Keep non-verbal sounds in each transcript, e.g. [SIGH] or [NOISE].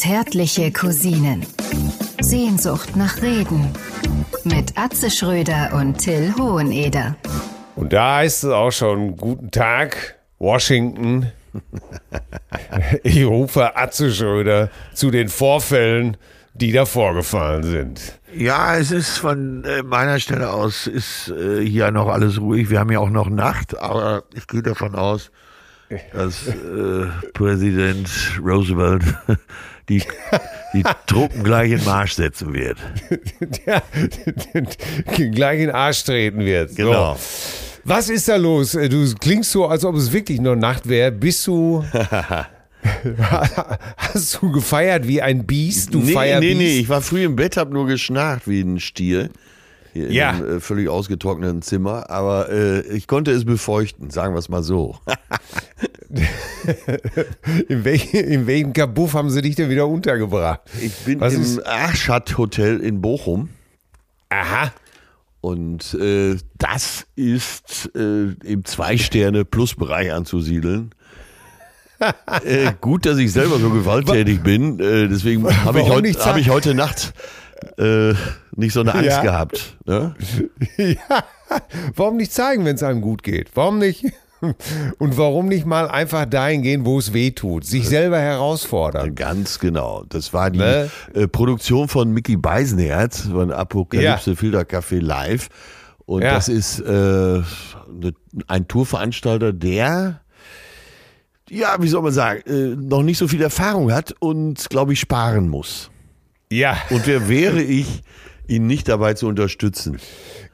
Zärtliche Cousinen. Sehnsucht nach Reden. Mit Atze Schröder und Till Hoheneder. Und da heißt es auch schon, guten Tag, Washington. Ich rufe Atze Schröder zu den Vorfällen, die da vorgefallen sind. Ja, es ist von äh, meiner Stelle aus ist äh, hier noch alles ruhig. Wir haben ja auch noch Nacht, aber ich gehe davon aus, dass äh, Präsident Roosevelt [LAUGHS] die, die Truppen gleich in Marsch setzen wird. [LAUGHS] Ja, gleich in den Arsch treten wird. Genau. So. Was ist da los? Du klingst so, als ob es wirklich nur Nacht wäre. Bist du. [LAUGHS] Hast du gefeiert wie ein Biest? Du nee, Feierbiest? nee, nee, ich war früh im Bett, hab nur geschnarcht wie ein Stier. Hier in Ja. einem äh, völlig ausgetrockneten Zimmer, aber äh, ich konnte es befeuchten, sagen wir es mal so. [LAUGHS] In, welch, in welchem Kabuff haben sie dich denn wieder untergebracht? Ich bin Was im ist- Arschat Hotel in Bochum. Aha. Und äh, das ist äh, im Zwei-Sterne-Plus-Bereich anzusiedeln. [LAUGHS] äh, gut, dass ich selber so gewalttätig bin. Äh, deswegen habe ich, heut, hab ich heute Nacht äh, nicht so eine Angst Ja. gehabt. Ne? [LAUGHS] Ja. Warum nicht zeigen, wenn es einem gut geht? Warum nicht? [LAUGHS] Und warum nicht mal einfach dahin gehen, wo es weh tut? Sich selber herausfordern. Ganz genau. Das war die Ne? äh, Produktion von Mickey Beisenherz von Apokalypse Filtercafé Live. Und Ja. das ist äh, ne, ein Tourveranstalter, der, ja, wie soll man sagen, äh, noch nicht so viel Erfahrung hat und, glaube ich, sparen muss. Ja, Und wer wäre [LAUGHS] ich, ihn nicht dabei zu unterstützen?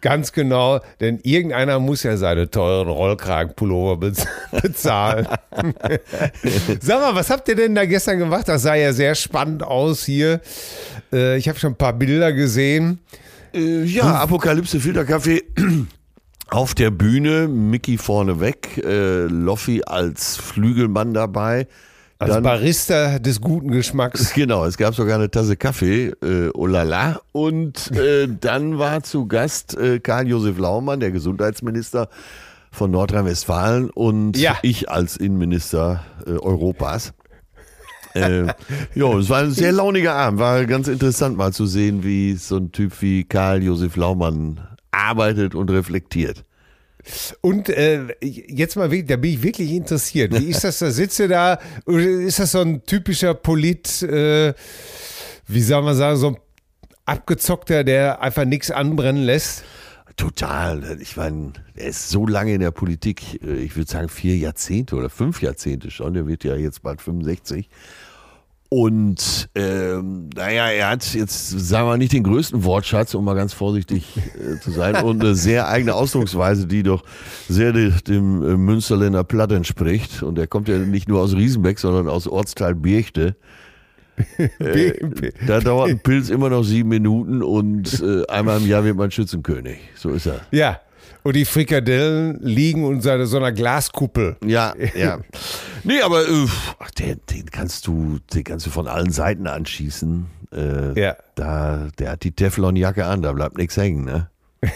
ganz genau. Denn irgendeiner muss ja seine teuren Rollkragenpullover bez [LAUGHS] bezahlen. [LAUGHS] Sag mal, was habt ihr denn da gestern gemacht? Das sah ja sehr spannend aus hier. Äh, Ich habe schon ein paar Bilder gesehen. Äh, ja, Apokalypse Filterkaffee [CLEARS THROAT] auf der Bühne, Mickey vorneweg, äh, Loffi als Flügelmann dabei. Als Dann- Barista des guten Geschmacks. [LAUGHS] Genau, es gab sogar eine Tasse Kaffee, äh, oh la la. Und äh, dann war zu Gast äh, Karl-Josef Laumann, der Gesundheitsminister von Nordrhein-Westfalen und Ja. ich als Innenminister äh, Europas. äh, [LAUGHS] jo, es war ein sehr launiger Abend, war ganz interessant mal zu sehen, wie so ein Typ wie Karl-Josef Laumann arbeitet und reflektiert. Und äh, jetzt mal, da bin ich wirklich interessiert. Wie ist das? Da sitzt ihr da, ist das so ein typischer Polit, äh, wie soll man sagen, so ein abgezockter, der einfach nichts anbrennen lässt? Total. Ich meine, er ist so lange in der Politik, äh, ich würde sagen vier Jahrzehnte oder fünf Jahrzehnte schon. Der wird ja jetzt bald 65. Und ähm, naja, er hat jetzt, sagen wir mal, nicht den größten Wortschatz, um mal ganz vorsichtig äh, zu sein, [LAUGHS] und eine sehr eigene Ausdrucksweise, die doch sehr de, dem äh, Münsterländer Platt entspricht. Und er kommt ja nicht nur aus Riesenbeck, sondern aus Ortsteil Birchte. [LAUGHS] Äh, Da dauert ein [LAUGHS] Pilz immer noch sieben Minuten und äh, einmal im Jahr wird man Schützenkönig. So ist er. Ja. Und die Frikadellen liegen unter so einer Glaskuppel. Ja, [LAUGHS] ja. Nee, aber äh, den, den kannst du, den kannst du von allen Seiten anschießen. Äh, Ja. Da, der hat die Teflonjacke an, da bleibt nichts hängen, ne? [LAUGHS]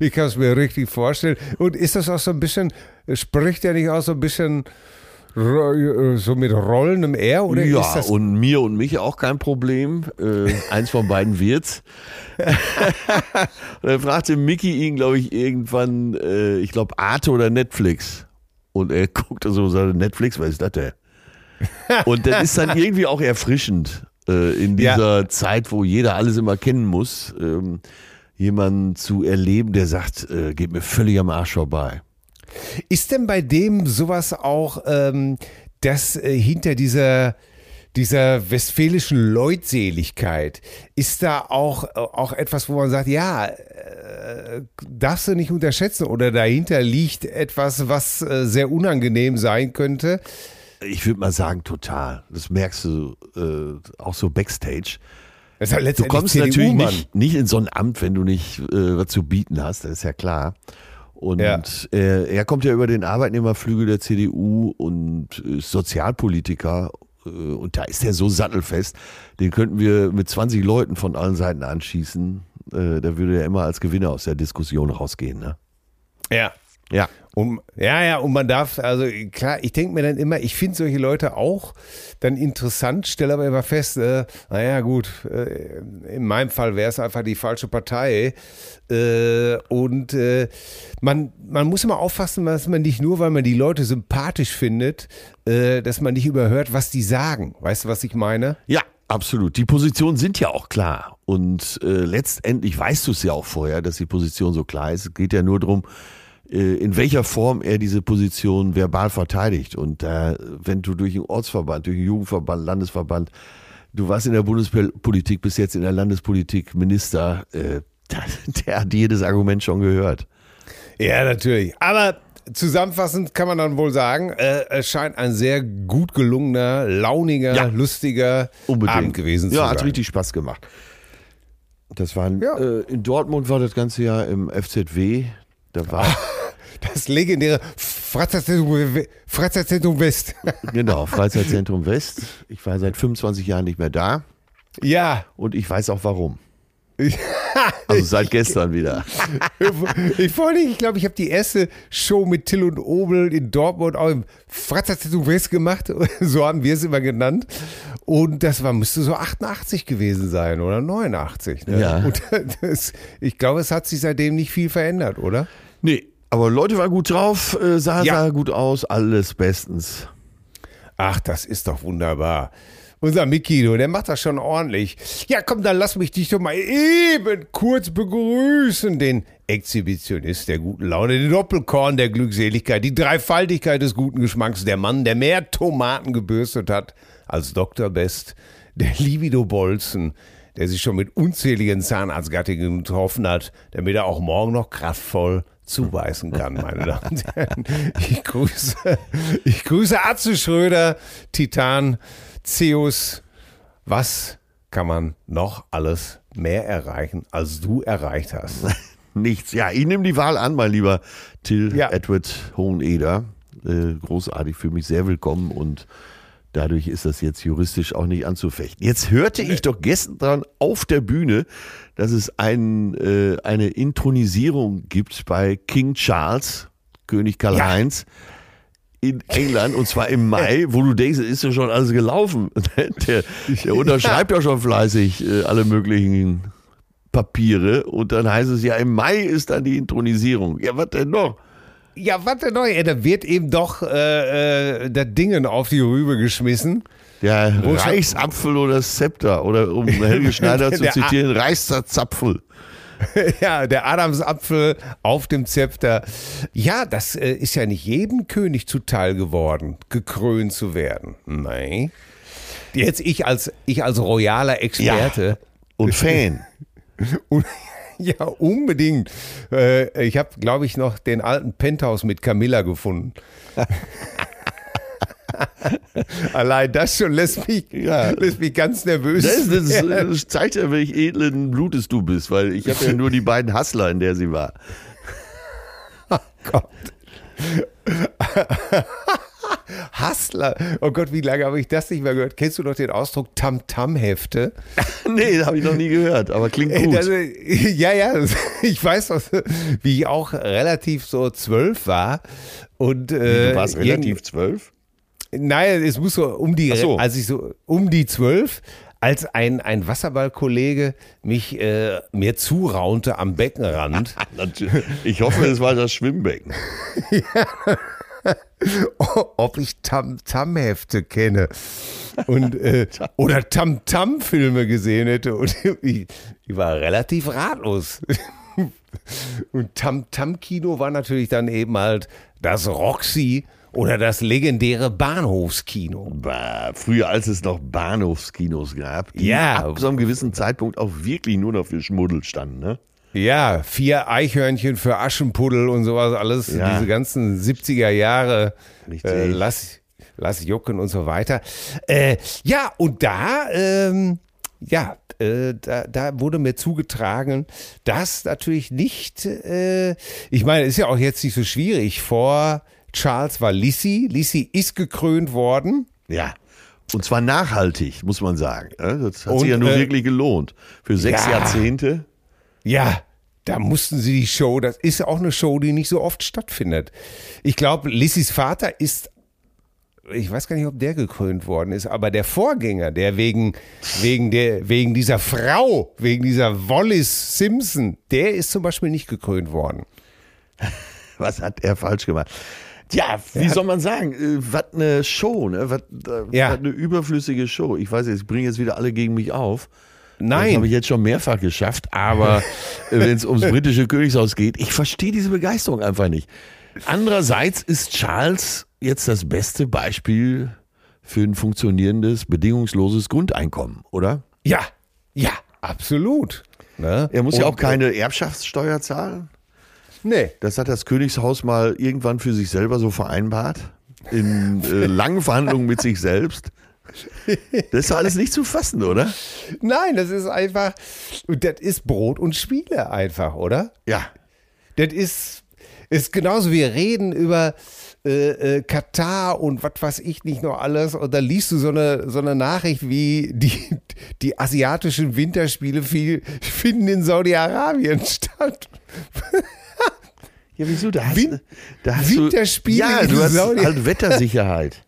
Ich kann es mir richtig vorstellen. Und ist das auch so ein bisschen, spricht er nicht auch so ein bisschen so mit rollendem R? Oder ja, ist das und mir und mich auch kein Problem. Äh, eins von beiden wird's. [LAUGHS] und dann fragte Mickey ihn, glaube ich, irgendwann, äh, ich glaube, Arte oder Netflix. Und er [LAUGHS] guckte so und sagte, Netflix, was ist das denn? Und das ist dann irgendwie auch erfrischend äh, in Ja. dieser Zeit, wo jeder alles immer kennen muss, ähm, jemanden zu erleben, der sagt, äh, geht mir völlig am Arsch vorbei. Ist denn bei dem sowas auch, ähm, dass äh, hinter dieser, dieser westfälischen Leutseligkeit, ist da auch, äh, auch etwas, wo man sagt, ja, äh, darfst du nicht unterschätzen oder dahinter liegt etwas, was äh, sehr unangenehm sein könnte? Ich würde mal sagen, total. Das merkst du äh, auch so backstage. Du kommst natürlich nicht, nicht in so ein Amt, wenn du nicht äh, was zu bieten hast, das ist ja klar. Und Ja. äh, er kommt ja über den Arbeitnehmerflügel der CDU und ist Sozialpolitiker. Äh, und da ist er so sattelfest, den könnten wir mit 20 Leuten von allen Seiten anschießen. Äh, da würde er immer als Gewinner aus der Diskussion rausgehen. Ne? Ja. Ja. Und, ja, ja, und man darf, also klar, ich denke mir dann immer, ich finde solche Leute auch dann interessant, stelle aber immer fest, äh, naja, gut, äh, in meinem Fall wäre es einfach die falsche Partei. Äh, und äh, man, man muss immer aufpassen, dass man nicht nur, weil man die Leute sympathisch findet, äh, dass man nicht überhört, was die sagen. Weißt du, was ich meine? Ja, absolut. Die Positionen sind ja auch klar. Und äh, letztendlich weißt du es ja auch vorher, dass die Position so klar ist. Es geht ja nur darum, in welcher Form er diese Position verbal verteidigt. Und äh, wenn du durch einen Ortsverband, durch einen Jugendverband, Landesverband, du warst in der Bundespolitik, bis jetzt in der Landespolitik Minister, äh, [LAUGHS] der, der hat jedes Argument schon gehört. Ja, natürlich. Aber zusammenfassend kann man dann wohl sagen, äh, es scheint ein sehr gut gelungener, launiger, Ja. lustiger Unbedingt. Abend gewesen zu Ja, sein. hat richtig Spaß gemacht. Das waren, Ja. äh, in Dortmund war das ganze Jahr im FZW. Da war, [LAUGHS] Das legendäre Freizeitzentrum Freizeitzentrum West. [LAUGHS] genau, Freizeitzentrum West. Ich war seit 25 Jahren nicht mehr da ja. und ich weiß auch warum. [LAUGHS] Also seit gestern wieder. [LAUGHS] Ich freue mich, ich glaube, ich habe die erste Show mit Till und Obel in Dortmund auch im Freizeitzentrum West gemacht. So haben wir es immer genannt. Und das war, müsste so 88 gewesen sein oder 89. Ne? Ja. Das, ich glaube, es hat sich seitdem nicht viel verändert, oder? Nee, aber Leute waren gut drauf, äh, sah, Ja. sah gut aus, alles bestens. Ach, das ist doch wunderbar. Unser Mikino, der macht das schon ordentlich. Ja, komm, dann lass mich dich doch mal eben kurz begrüßen. Den Exhibitionist der guten Laune, den Doppelkorn der Glückseligkeit, die Dreifaltigkeit des guten Geschmacks, der Mann, der mehr Tomaten gebürstet hat als Dr. Best, der Libido Bolzen, der sich schon mit unzähligen Zahnarztgattinnen getroffen hat, damit er auch morgen noch kraftvoll zubeißen kann, meine Damen und Herren. Ich grüße, ich grüße Atze Schröder, Titan, Zeus. Was kann man noch alles mehr erreichen, als du erreicht hast? [LAUGHS] Nichts. Ja, ich nehme die Wahl an, mein lieber Till Ja. Edward Hoheneder. Äh, großartig, für mich sehr willkommen und dadurch ist das jetzt juristisch auch nicht anzufechten. Jetzt hörte ich doch gestern auf der Bühne, dass es ein, äh, eine Intronisierung gibt bei King Charles, König Karl-Heinz. In England und zwar im Mai, [LAUGHS] wo du denkst, ist ja schon alles gelaufen. [LAUGHS] Der, der unterschreibt ja schon fleißig äh, alle möglichen Papiere und dann heißt es ja, im Mai ist dann die Intronisierung. Ja, was denn noch? Ja, warte neu, ja, da wird eben doch äh, äh, das Dingen auf die Rübe geschmissen. Der Wo schon- Reichsapfel oder Zepter oder um [LAUGHS] Helge Schneider zu zitieren, Reichszapfel. [LAUGHS] ja, der Adamsapfel auf dem Zepter. Ja, das äh, ist ja nicht jedem König zuteil geworden, gekrönt zu werden. Nein. Jetzt ich als, ich als royaler Experte. Und Fan. [LAUGHS] Und, [LAUGHS] ja, unbedingt. Äh, ich habe, glaube ich, noch den alten Penthouse mit Camilla gefunden. [LAUGHS] Allein das schon lässt mich, Ja. lässt mich ganz nervös. Das, das, das zeigt ja, welch edlen Blutes du bist, weil ich habe ja nur die beiden Hassler, in der sie war. [LAUGHS] Gott. Hustler. Oh Gott, wie lange habe ich das nicht mehr gehört? Kennst du noch den Ausdruck Tam-Tam-Hefte? [LAUGHS] Nee, habe ich noch nie gehört, aber klingt gut. das, [LAUGHS] ja, ja, [LAUGHS] ich weiß noch, wie ich auch relativ so zwölf war. Und, äh, du warst relativ zwölf? Nein, es muss so um die, so. als ich so um die zwölf, als ein, ein Wasserballkollege mich äh, mir zuraunte am Beckenrand. Ich hoffe, es war das Schwimmbecken. [LAUGHS] ob ich Tam-Tam-Hefte kenne und äh, [LAUGHS] oder Tam-Tam-Filme gesehen hätte und ich, ich war relativ ratlos. Und Tam-Tam-Kino war natürlich dann eben halt das Roxy oder das legendäre Bahnhofskino. Bah, früher, als es noch Bahnhofskinos gab, die Ja. ab so einem gewissen Zeitpunkt auch wirklich nur noch für Schmuddel standen. Ne? Ja, vier Eichhörnchen für Aschenpuddel und sowas alles, Ja. diese ganzen 70er Jahre, Richtig. äh, lass, lass jucken und so weiter. Äh, ja, und da, ähm, ja, äh, da, da wurde mir zugetragen, dass natürlich nicht, äh, ich meine, ist ja auch jetzt nicht so schwierig, vor Charles war Lissy, Lissy ist gekrönt worden. Ja. Und zwar nachhaltig, muss man sagen. ne? Das hat Und, sich ja nur äh, wirklich gelohnt. Für sechs ja. Jahrzehnte. Ja, da mussten sie die Show, das ist auch eine Show, die nicht so oft stattfindet. Ich glaube, Lissys Vater ist ich weiß gar nicht, ob der gekrönt worden ist, aber der Vorgänger, der wegen, wegen, der, wegen dieser Frau, wegen dieser Wallis Simpson, der ist zum Beispiel nicht gekrönt worden. [LAUGHS] Was hat er falsch gemacht? Ja, wie soll man sagen? Äh, was eine Show, ne? Was, äh, Ja. was eine überflüssige Show. Ich weiß jetzt, ich bringe jetzt wieder alle gegen mich auf. Das Nein. habe ich jetzt schon mehrfach geschafft, aber [LAUGHS] wenn es ums britische Königshaus geht, ich verstehe diese Begeisterung einfach nicht. Andererseits ist Charles jetzt das beste Beispiel für ein funktionierendes, bedingungsloses Grundeinkommen, oder? Ja, ja, absolut. Ne? Er muss ja Und, auch keine Erbschaftssteuer zahlen. Nee. Das hat das Königshaus mal irgendwann für sich selber so vereinbart. In äh, langen Verhandlungen mit sich selbst. Das ist doch alles nicht zu fassen, oder? Nein, das ist einfach, das ist Brot und Spiele einfach, oder? Ja. Das ist, ist genauso, wir reden über äh, äh, Katar und was weiß ich nicht noch alles und da liest du so eine, so eine Nachricht wie die, die asiatischen Winterspiele viel, finden in Saudi-Arabien statt. Ja, wieso? Da hast, Win- da hast Winterspiele Du, ja, du hast halt Wettersicherheit.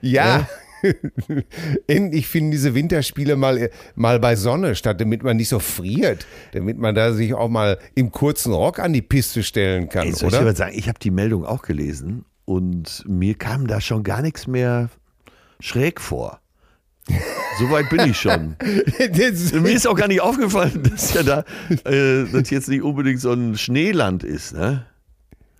Ja. [LAUGHS] Endlich finden diese Winterspiele mal, mal bei Sonne statt, damit man nicht so friert, damit man da sich auch mal im kurzen Rock an die Piste stellen kann, Ey, soll ich oder? was sagen? Ich habe die Meldung auch gelesen und mir kam da schon gar nichts mehr schräg vor. So weit bin ich schon. [LAUGHS] Mir ist auch gar nicht aufgefallen, [LAUGHS] dass ja da äh, das jetzt nicht unbedingt so ein Schneeland ist. Ne?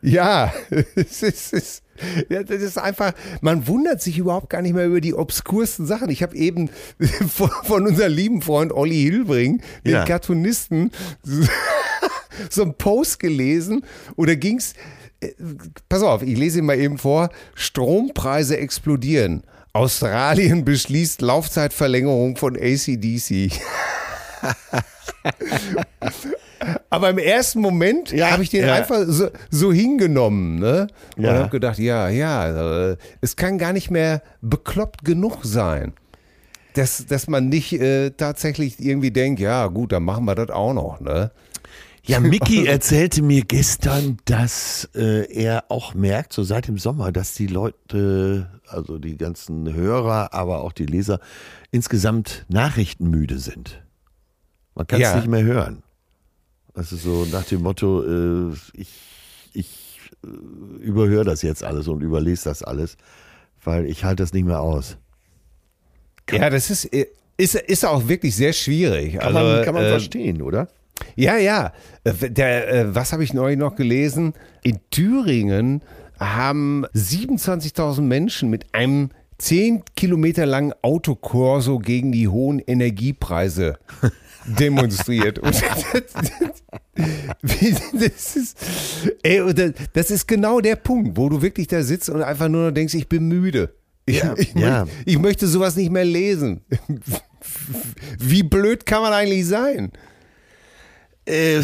Ja, [LAUGHS] es ist, es ist, ja, das ist einfach, man wundert sich überhaupt gar nicht mehr über die obskursten Sachen. Ich habe eben [LAUGHS] von, von unserem lieben Freund Olli Hilbring, den Ja. Cartoonisten, [LAUGHS] so einen Post gelesen oder ging's, äh, pass auf, ich lese ihn mal eben vor, Strompreise explodieren. Australien beschließt Laufzeitverlängerung von ACDC. Aber im ersten Moment Ja, habe ich den ja. einfach so, so hingenommen, ne? Und Ja. habe gedacht, ja, ja, äh, es kann gar nicht mehr bekloppt genug sein. Dass, dass man nicht äh, tatsächlich irgendwie denkt, ja gut, dann machen wir das auch noch, ne? Ja, [LAUGHS] Mickey erzählte mir gestern, dass äh, er auch merkt, so seit dem Sommer, dass die Leute, also die ganzen Hörer, aber auch die Leser, insgesamt nachrichtenmüde sind. Man kann es Ja. nicht mehr hören. Das ist so nach dem Motto, äh, ich, ich äh, überhöre das jetzt alles und überlese das alles, weil ich halte das nicht mehr aus. Ja, das ist, äh, ist, ist auch wirklich sehr schwierig. Kann also, man, kann man äh, verstehen, oder? Ja, ja. Der, was habe ich neulich noch gelesen? In Thüringen haben 27.000 Menschen mit einem 10 Kilometer langen Autokorso gegen die hohen Energiepreise [LAUGHS] demonstriert. Und [LAUGHS] das, ist, ey, das ist genau der Punkt, wo du wirklich da sitzt und einfach nur noch denkst, ich bin müde. Ich, Ja, ich, ja. möchte, ich möchte sowas nicht mehr lesen. Wie blöd kann man eigentlich sein? Äh,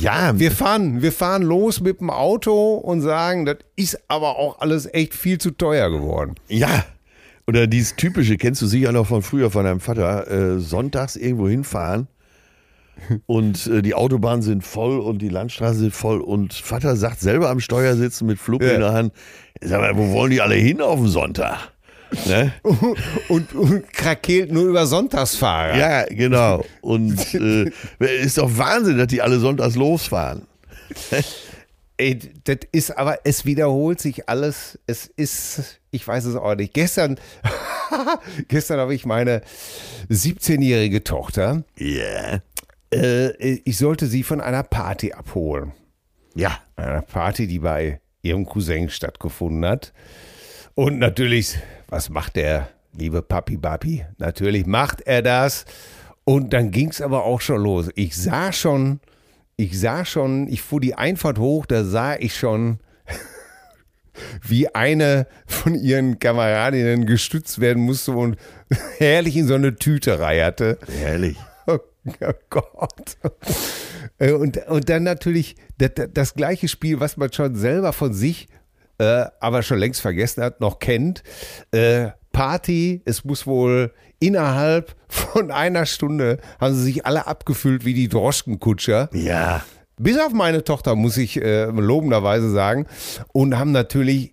ja, Wir fahren, wir fahren los mit dem Auto und sagen, das ist aber auch alles echt viel zu teuer geworden. Ja. Oder dieses typische, kennst du sicher noch von früher von deinem Vater, äh, sonntags irgendwo hinfahren und äh, die Autobahnen sind voll und die Landstraßen sind voll und Vater sagt selber am Steuer sitzen mit Fluppe Ja. in der Hand, sag mal, wo wollen die alle hin auf den Sonntag? Ne? [LAUGHS] Und, und krakeelt nur über Sonntagsfahrer. Ja, genau. Und äh, [LAUGHS] ist doch Wahnsinn, dass die alle sonntags losfahren. [LAUGHS] Ey, das ist aber, es wiederholt sich alles. Es ist, ich weiß es auch nicht. Gestern, gestern habe ich meine 17-jährige Tochter, Ja. Äh, ich sollte sie von einer Party abholen. Ja. einer Party, die bei ihrem Cousin stattgefunden hat. Und natürlich, was macht der liebe Papi Papi? Natürlich macht er das. Und dann ging es aber auch schon los. Ich sah schon, ich sah schon, ich fuhr die Einfahrt hoch, da sah ich schon, [LAUGHS] wie eine von ihren Kameradinnen gestützt werden musste und [LAUGHS] herrlich in so eine Tüte reierte. Herrlich. [LAUGHS] Oh Gott. Äh, Und, und dann natürlich das, das gleiche Spiel, was man schon selber von sich, äh, aber schon längst vergessen hat, noch kennt. Äh, Party, es muss wohl innerhalb von einer Stunde haben sie sich alle abgefüllt wie die Droschkenkutscher. Ja. bis auf meine Tochter, muss ich äh, lobenderweise sagen, und haben natürlich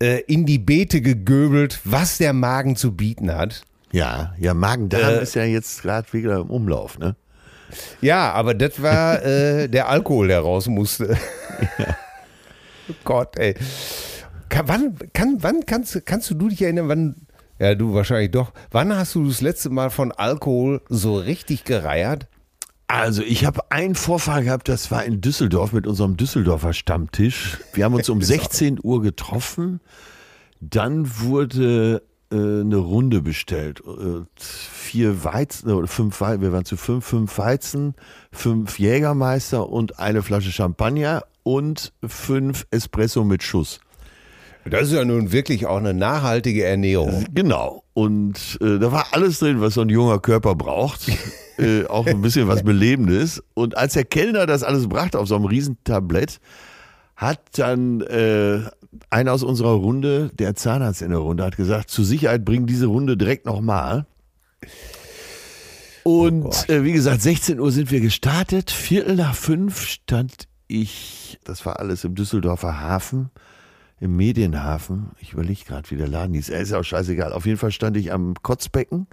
äh, in die Beete gegöbelt, was der Magen zu bieten hat. Ja, ja, Magen-Darm ist ja jetzt gerade wieder im Umlauf, ne? Ja, aber das war äh, der Alkohol, der raus musste. [LAUGHS] Oh Gott, ey. Kann, wann, kann, wann kannst, kannst du dich erinnern, wann, ja, du wahrscheinlich doch, wann hast du das letzte Mal von Alkohol so richtig gereiert? Also ich habe einen Vorfall gehabt, das war in Düsseldorf mit unserem Düsseldorfer Stammtisch. Wir haben uns um [LAUGHS] 16 Uhr getroffen. Dann wurde äh, eine Runde bestellt. Äh, vier Weizen oder fünf Weizen, wir waren zu fünf, fünf Weizen, fünf Jägermeister und eine Flasche Champagner und fünf Espresso mit Schuss. Das ist ja nun wirklich auch eine nachhaltige Ernährung. Genau. Und äh, da war alles drin, was so ein junger Körper braucht. [LAUGHS] äh, auch ein bisschen was Belebendes. Und als der Kellner das alles brachte auf so einem Riesentablett, hat dann äh, einer aus unserer Runde, der Zahnarzt in der Runde, hat gesagt, zur Sicherheit bringen diese Runde direkt nochmal. Und Oh äh, wie gesagt, 16 Uhr sind wir gestartet. Viertel nach fünf stand ich, das war alles im Düsseldorfer Hafen, im Medienhafen. Ich überlege gerade, wie der Laden hieß. Er ist ja auch scheißegal. Auf jeden Fall stand ich am Kotzbecken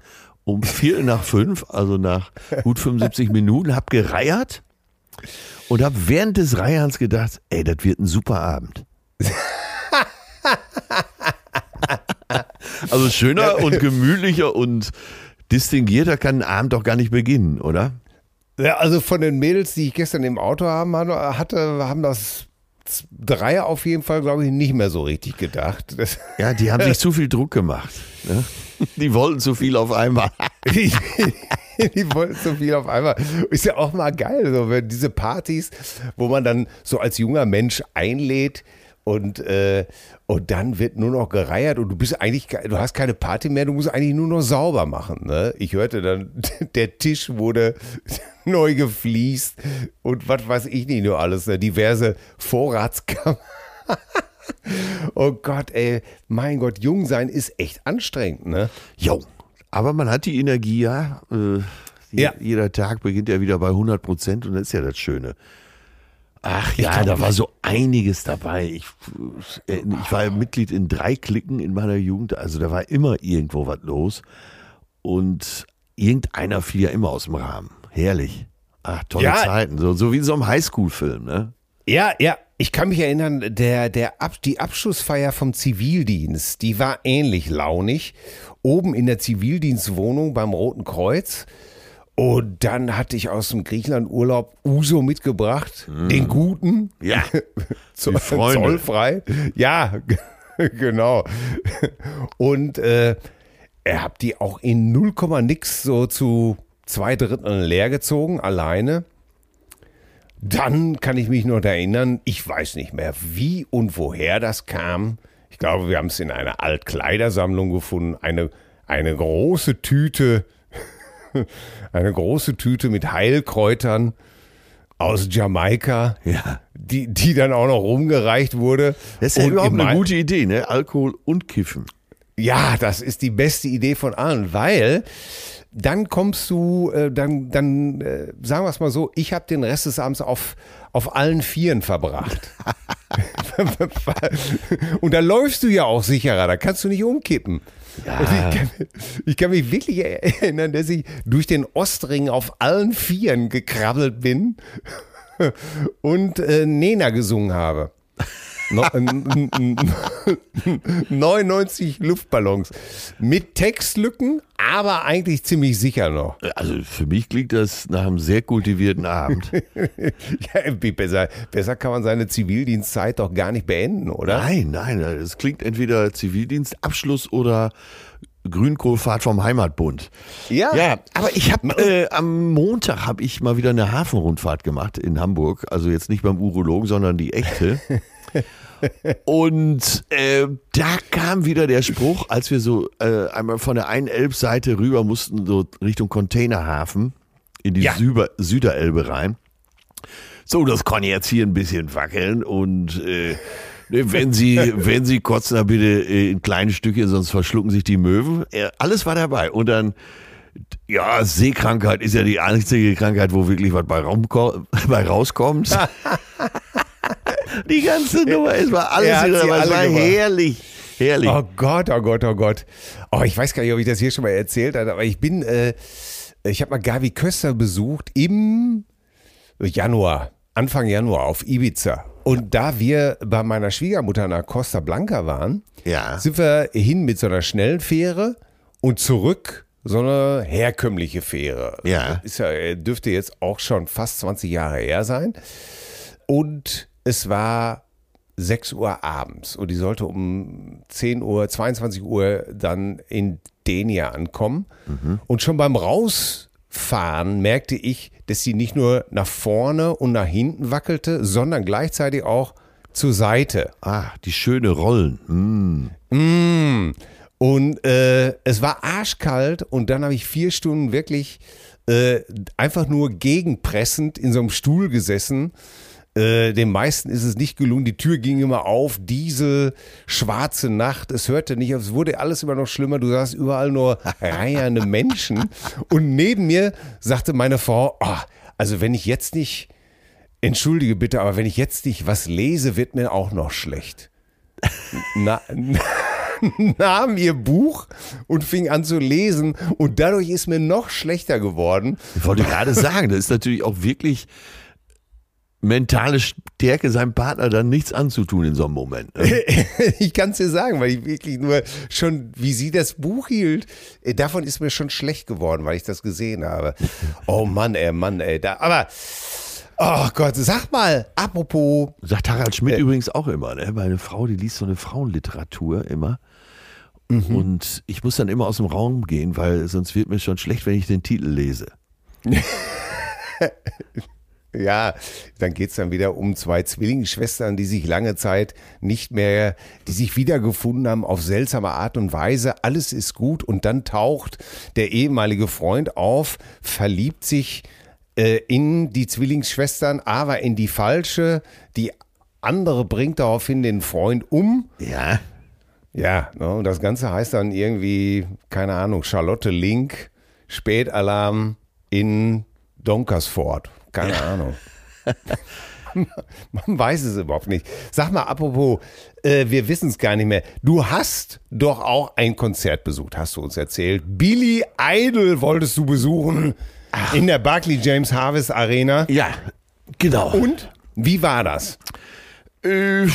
um Viertel nach fünf, also nach gut 75 Minuten, hab gereiert und hab während des Reierns gedacht, ey, das wird ein super Abend. [LAUGHS] also schöner und gemütlicher und distinguierter kann ein Abend doch gar nicht beginnen, oder? Ja, also von den Mädels, die ich gestern im Auto haben, hatte, haben das drei auf jeden Fall, glaube ich, nicht mehr so richtig gedacht. Das Ja, die haben sich [LAUGHS] zu viel Druck gemacht. Ne? Die wollten zu viel auf einmal. [LAUGHS] [LAUGHS] die, wollten so viel auf einmal. Ist ja auch mal geil, so wenn diese Partys, wo man dann so als junger Mensch einlädt und, äh, und dann wird nur noch gereiert und du bist eigentlich, du hast keine Party mehr, du musst eigentlich nur noch sauber machen. Ne? Ich hörte dann, [LAUGHS] der Tisch wurde [LAUGHS] neu gefliest und was weiß ich nicht nur alles, ne? diverse Vorratskammern. Oh Gott, ey, mein Gott, jung sein ist echt anstrengend, ne? Jo, aber man hat die Energie ja. Äh, Ja. Jeder Tag beginnt ja wieder bei 100 Prozent und das ist ja das Schöne. Ach ja, glaub, da war so einiges dabei. Ich, äh, ich war Mitglied in drei Klicken in meiner Jugend, also da war immer irgendwo was los. Und irgendeiner fiel ja immer aus dem Rahmen. Herrlich. Ach, tolle Ja. Zeiten. So, so wie in so einem Highschool-Film, ne? Ja, ja. Ich kann mich erinnern, der, der Ab, die Abschlussfeier vom Zivildienst, die war ähnlich launig. Oben in der Zivildienstwohnung beim Roten Kreuz. Und dann hatte ich aus dem Griechenland-Urlaub Uso mitgebracht, den guten, Ja. [LAUGHS] zollfrei. Ja, [LAUGHS] genau. Und äh, er hat die auch in 0, nix so zu zwei Dritteln leer gezogen, alleine. Dann kann ich mich noch erinnern, ich weiß nicht mehr, wie und woher das kam. Ich glaube, wir haben es in einer Altkleidersammlung gefunden. Eine, eine große Tüte, [LAUGHS] eine große Tüte mit Heilkräutern aus Jamaika, Ja. die, die dann auch noch rumgereicht wurde. Das ist ja überhaupt eine gute Idee, ne? Alkohol und Kiffen. ja, das ist die beste Idee von allen, weil dann kommst du, äh, dann, dann äh, sagen wir es mal so, ich habe den Rest des Abends auf, auf allen Vieren verbracht. [LAUGHS] Und da läufst du ja auch sicherer, da kannst du nicht umkippen. Und ich, kann, ich kann mich wirklich erinnern, dass ich durch den Ostring auf allen Vieren gekrabbelt bin [LAUGHS] und äh, Nena gesungen habe. No, n- n- n- 99 Luftballons mit Textlücken, aber eigentlich ziemlich sicher noch. Also für mich klingt das nach einem sehr kultivierten Abend. [LAUGHS] Ja, besser, besser kann man seine Zivildienstzeit doch gar nicht beenden, oder? Nein, nein, es klingt entweder Zivildienstabschluss oder Grünkohlfahrt vom Heimatbund. Ja. Ja, aber ich habe äh, am Montag habe ich mal wieder eine Hafenrundfahrt gemacht in Hamburg. Also jetzt nicht beim Urologen, sondern die echte. [LAUGHS] Und äh, da kam wieder der Spruch, als wir so äh, einmal von der einen Elbseite rüber mussten, so Richtung Containerhafen in die Ja. Süber, Süderelbe rein. So, das kann jetzt hier ein bisschen wackeln und äh, ne, wenn Sie, [LAUGHS] wenn Sie kotzen, dann bitte äh, in kleine Stückchen, sonst verschlucken sich die Möwen. Alles war dabei. Und dann Ja, Seekrankheit ist ja die einzige Krankheit, wo wirklich was bei, Raumko [LAUGHS] bei rauskommt. [LAUGHS] die ganze Nummer, es war alles Er wieder, aber es war herrlich. Herrlich. Oh Gott, oh Gott, oh Gott. Oh, ich weiß gar nicht, ob ich das hier schon mal erzählt habe, aber ich bin, äh, ich habe mal Gavi Köster besucht im Januar, Anfang Januar auf Ibiza. Und da wir bei meiner Schwiegermutter nach Costa Blanca waren, Ja. sind wir hin mit so einer schnellen Fähre und zurück so eine herkömmliche Fähre. Ja. Ist ja, dürfte jetzt auch schon fast 20 Jahre her sein. Und es war 6 Uhr abends und die sollte um 10 Uhr, 22 Uhr dann in Denia ankommen. Und schon beim Rausfahren merkte ich, dass sie nicht nur nach vorne und nach hinten wackelte, sondern gleichzeitig auch zur Seite. Ah, die schöne Rollen. Hm. Mm. Und äh, es war arschkalt und dann habe ich vier Stunden wirklich äh, einfach nur gegenpressend in so einem Stuhl gesessen. Äh, den meisten ist es nicht gelungen. Die Tür ging immer auf. Diesel, schwarze Nacht. Es hörte nicht auf. Es wurde alles immer noch schlimmer. Du sahst überall nur reiernde Menschen. Und neben mir sagte meine Frau, "Ah, also wenn ich jetzt nicht, entschuldige bitte, aber wenn ich jetzt nicht was lese, wird mir auch noch schlecht. Na, [LAUGHS] nahm ihr Buch und fing an zu lesen und dadurch ist mir noch schlechter geworden. Ich wollte gerade sagen, das ist natürlich auch wirklich mentale Stärke, seinem Partner dann nichts anzutun in so einem Moment. Ne? [LAUGHS] Ich kann es dir sagen, weil ich wirklich nur schon, wie sie das Buch hielt, äh, davon ist mir schon schlecht geworden, weil ich das gesehen habe. Oh Mann, ey, Mann, ey. Da, aber, oh Gott, sag mal, apropos, Sagt Harald Schmidt übrigens auch immer. Ne? Meine Frau, die liest so eine Frauenliteratur immer. Und ich muss dann immer aus dem Raum gehen, weil sonst wird mir schon schlecht, wenn ich den Titel lese. [LAUGHS] Ja, dann geht's dann wieder um zwei Zwillingsschwestern, die sich lange Zeit nicht mehr, die sich wiedergefunden haben auf seltsame Art und Weise. Alles ist gut und dann taucht der ehemalige Freund auf, verliebt sich äh, in die Zwillingsschwestern, aber in die falsche. Die andere bringt daraufhin den Freund um. Ja. Ja, ne, und das Ganze heißt dann irgendwie, keine Ahnung, Charlotte Link, Spätalarm in Donkersford. Keine Ahnung. Man weiß es überhaupt nicht. Sag mal, apropos, äh, wir wissen es gar nicht mehr. Du hast doch auch ein Konzert besucht, hast du uns erzählt. Billy Idol wolltest du besuchen in der Barclay James Harvest Arena. Ja, genau. Und wie war das? Äh,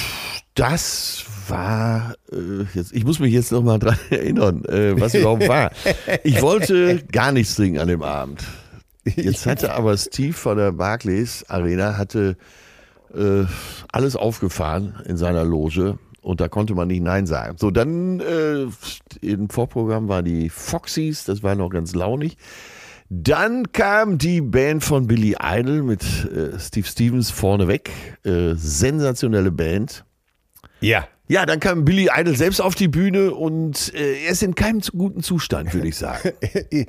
das war, äh, jetzt, ich muss mich jetzt noch mal dran [LAUGHS] erinnern, äh, was überhaupt war. Ich wollte [LAUGHS] gar nichts trinken an dem Abend. Jetzt [LAUGHS] hatte aber Steve von der Barclays Arena hatte äh, alles aufgefahren in seiner Loge und da konnte man nicht Nein sagen. So, dann äh, im Vorprogramm waren die Foxys, das war noch ganz launig. Dann kam die Band von Billy Idol mit äh, Steve Stevens vorneweg. Äh, sensationelle Band. Ja. Ja, dann kam Billy Idol selbst auf die Bühne und äh, er ist in keinem guten Zustand, würde ich sagen. [LAUGHS]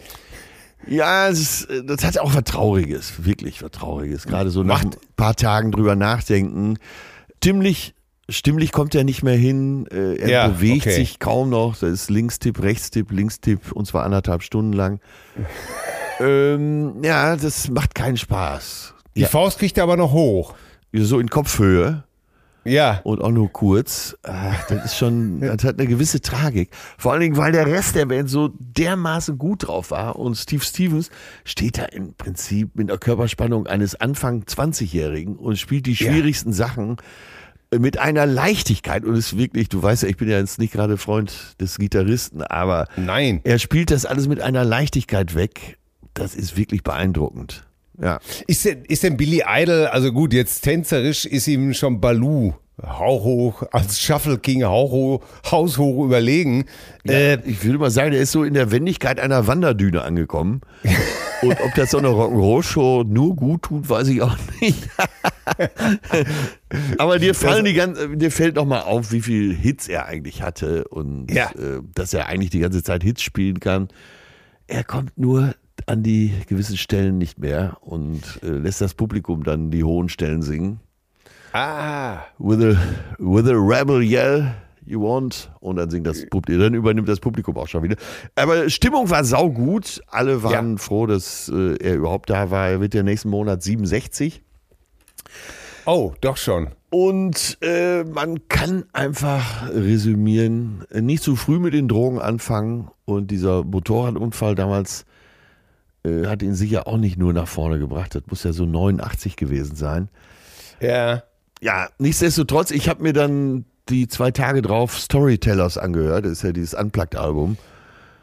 ja, ist, äh, das hat auch was Trauriges, wirklich was Trauriges. Gerade so nach ein paar Tagen drüber nachdenken. Stimmlich, stimmlich kommt er nicht mehr hin. Äh, er Ja, bewegt okay. sich kaum noch. Das ist Linkstipp, Rechtstipp, Linkstipp und zwar anderthalb Stunden lang. [LAUGHS] ähm, ja, das macht keinen Spaß. Die Faust kriegt er aber noch hoch. So in Kopfhöhe Ja. und auch nur kurz. Ah, Das ist schon, [LAUGHS] das hat eine gewisse Tragik. Vor allen Dingen, weil der Rest der Band so dermaßen gut drauf war und Steve Stevens steht da im Prinzip mit der Körperspannung eines Anfang 20-Jährigen und spielt die Ja. schwierigsten Sachen mit einer Leichtigkeit und ist wirklich, du weißt ja, ich bin ja jetzt nicht gerade Freund des Gitarristen, aber Nein. er spielt das alles mit einer Leichtigkeit weg. Das ist wirklich beeindruckend. Ja. Ist denn, ist denn Billy Idol, also gut, jetzt tänzerisch ist ihm schon Baloo hauchhoch, als Shuffle King hauchhoch, haushoch überlegen. Äh, Ich würde mal sagen, der ist so in der Wendigkeit einer Wanderdüne angekommen. [LAUGHS] Und ob das so eine Rock'n'Roll-Show nur gut tut, weiß ich auch nicht. [LAUGHS] Aber dir fallen die ganze, dir fällt noch mal auf, wie viel Hits er eigentlich hatte und Ja. äh, dass er eigentlich die ganze Zeit Hits spielen kann. Er kommt nur an die gewissen Stellen nicht mehr und äh, lässt das Publikum dann die hohen Stellen singen. ah, With a, with a rebel yell, you want und dann singt das Publikum, dann übernimmt das Publikum auch schon wieder. Aber Stimmung war saugut. Alle waren ja. froh, dass äh, er überhaupt da war. Er wird der nächsten Monat 67. Oh, doch schon. Und äh, man kann einfach resümieren, nicht zu früh mit den Drogen anfangen. Und dieser Motorradunfall damals äh, hat ihn sicher auch nicht nur nach vorne gebracht. Das muss ja so 89 gewesen sein. Ja. Ja, nichtsdestotrotz, ich habe mir dann die zwei Tage drauf Storytellers angehört. Das ist ja dieses Unplugged-Album.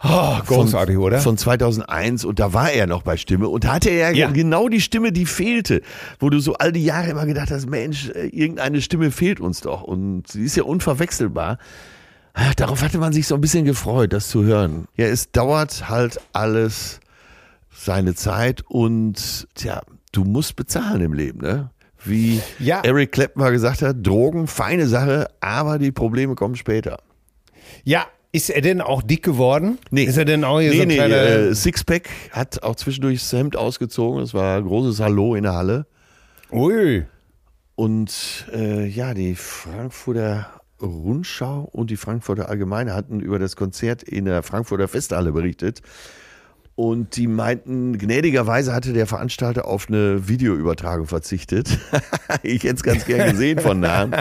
Oh, großartig, von, oder? Von 2001 und da war er noch bei Stimme und da hatte er ja, genau die Stimme, die fehlte, wo du so all die Jahre immer gedacht hast, Mensch, äh, irgendeine Stimme fehlt uns doch und sie ist ja unverwechselbar. Ach, darauf hatte man sich so ein bisschen gefreut, das zu hören. Ja, es dauert halt alles seine Zeit und tja, du musst bezahlen im Leben, ne? Wie ja. Eric Clapton mal gesagt hat, Drogen, feine Sache, aber die Probleme kommen später. Ja, ist er denn auch dick geworden? Nee. Ist er denn auch hier nee, so ein nee, kleiner... äh, Sixpack hat auch zwischendurch das Hemd ausgezogen. Das war ein großes Hallo in der Halle. Ui. Und äh, ja, die Frankfurter Rundschau und die Frankfurter Allgemeine hatten über das Konzert in der Frankfurter Festhalle berichtet. Und die meinten, gnädigerweise hatte der Veranstalter auf eine Videoübertragung verzichtet. [LAUGHS] ich hätte es ganz gern gesehen von nahem.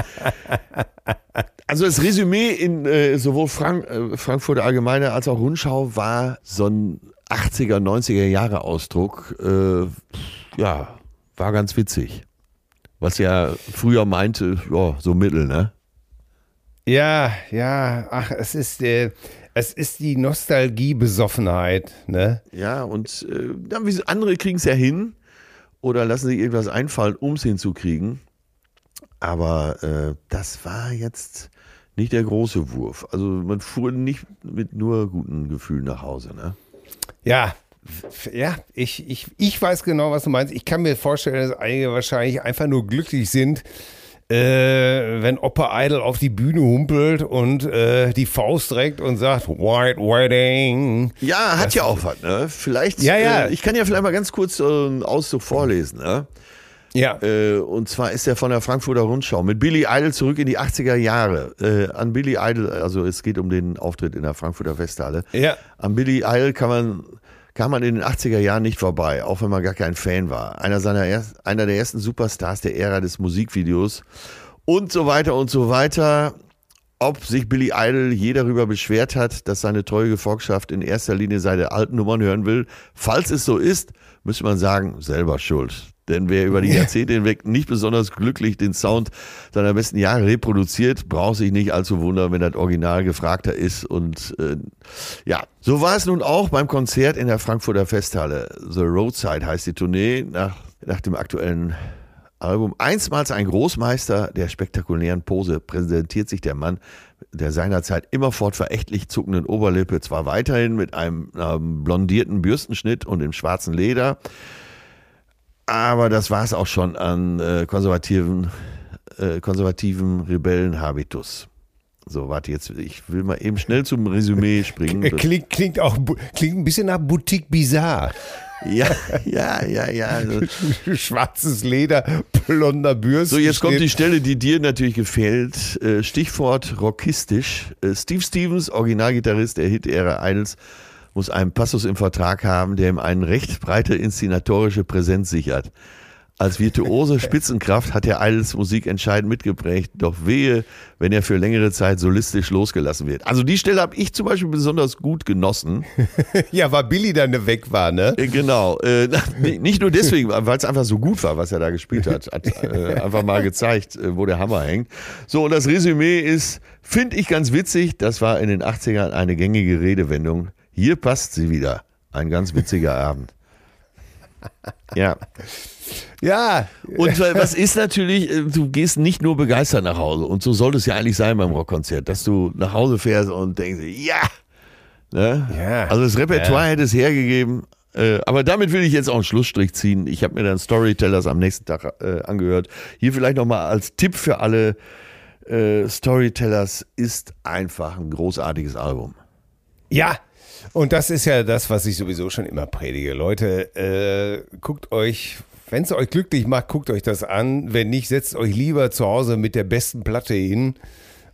Also das Resümee in äh, sowohl Frank äh, Frankfurter Allgemeine als auch Rundschau war so ein 80er, 90er Jahre Ausdruck. Äh, ja, war ganz witzig. Was ja früher meinte, ja, so Mittel, ne? Ja, ja, ach, es ist, äh, es ist die Nostalgie-Besoffenheit, ne? Ja, und äh, andere kriegen es ja hin oder lassen sich irgendwas einfallen, um es hinzukriegen. Aber äh, das war jetzt nicht der große Wurf. Also man fuhr nicht mit nur guten Gefühlen nach Hause, ne? Ja, ja, ich, ich, ich weiß genau, was du meinst. Ich kann mir vorstellen, dass einige wahrscheinlich einfach nur glücklich sind, äh, wenn Opa Idol auf die Bühne humpelt und äh, die Faust trägt und sagt, White Wedding. Ja, hat das, ja auch was, ne? Vielleicht, ja, ja. Äh, ich kann ja vielleicht mal ganz kurz einen Auszug vorlesen, ne? Ja. Äh, und zwar ist er von der Frankfurter Rundschau mit Billy Idol zurück in die 80er Jahre. Äh, an Billy Idol, also es geht um den Auftritt in der Frankfurter Festhalle. Ja. An Billy Idol kann man kam man in den 80er Jahren nicht vorbei, auch wenn man gar kein Fan war. Einer, seiner erst, einer der ersten Superstars der Ära des Musikvideos und so weiter und so weiter. Ob sich Billy Idol je darüber beschwert hat, dass seine treue Gefolgschaft in erster Linie seine alten Nummern hören will. Falls es so ist, müsste man sagen, selber schuld. Denn wer über die Jahrzehnte hinweg nicht besonders glücklich den Sound seiner besten Jahre reproduziert, braucht sich nicht allzu wundern, wenn das Original gefragter ist. Und äh, ja, so war es nun auch beim Konzert in der Frankfurter Festhalle. The Roadside heißt die Tournee nach, nach dem aktuellen Album. Einstmals ein Großmeister der spektakulären Pose präsentiert sich der Mann der seinerzeit immerfort verächtlich zuckenden Oberlippe zwar weiterhin mit einem ähm, blondierten Bürstenschnitt und im schwarzen Leder, aber das war es auch schon an äh, konservativen, äh, konservativen Rebellenhabitus. So, warte jetzt, ich will mal eben schnell zum Resümee springen. Klingt, klingt auch klingt ein bisschen nach Boutique Bizarre. Ja, ja, ja, ja. Also. [LAUGHS] Schwarzes Leder, blonder Bürsten. So, jetzt kommt die Stelle, die dir natürlich gefällt. Äh, Stichwort rockistisch. Äh, Steve Stevens, Originalgitarrist der Hit-Ära Idols, muss einen Passus im Vertrag haben, der ihm eine recht breite inszenatorische Präsenz sichert. Als virtuose [LAUGHS] Spitzenkraft hat er Idols Musik entscheidend mitgeprägt, doch wehe, wenn er für längere Zeit solistisch losgelassen wird. Also die Stelle habe ich zum Beispiel besonders gut genossen. [LAUGHS] ja, weil Billy dann weg war, ne? Äh, genau. Äh, [LAUGHS] nicht nur deswegen, weil es einfach so gut war, was er da gespielt hat. Hat äh, einfach mal gezeigt, äh, wo der Hammer hängt. So, und das Resümee ist, finde ich ganz witzig, das war in den 80ern eine gängige Redewendung. Hier passt sie wieder. Ein ganz witziger Abend. Ja. Ja. Und was ist natürlich, äh, du gehst nicht nur begeistert nach Hause. Und so sollte es ja eigentlich sein beim Rockkonzert, dass du nach Hause fährst und denkst, ja. Ne? ja. Also das Repertoire ja. hätte es hergegeben. Äh, aber damit will ich jetzt auch einen Schlussstrich ziehen. Ich habe mir dann Storytellers am nächsten Tag äh, angehört. Hier vielleicht nochmal als Tipp für alle äh, Storytellers ist einfach ein großartiges Album. Ja, und das ist ja das, was ich sowieso schon immer predige. Leute, äh, guckt euch, wenn es euch glücklich macht, guckt euch das an. Wenn nicht, setzt euch lieber zu Hause mit der besten Platte hin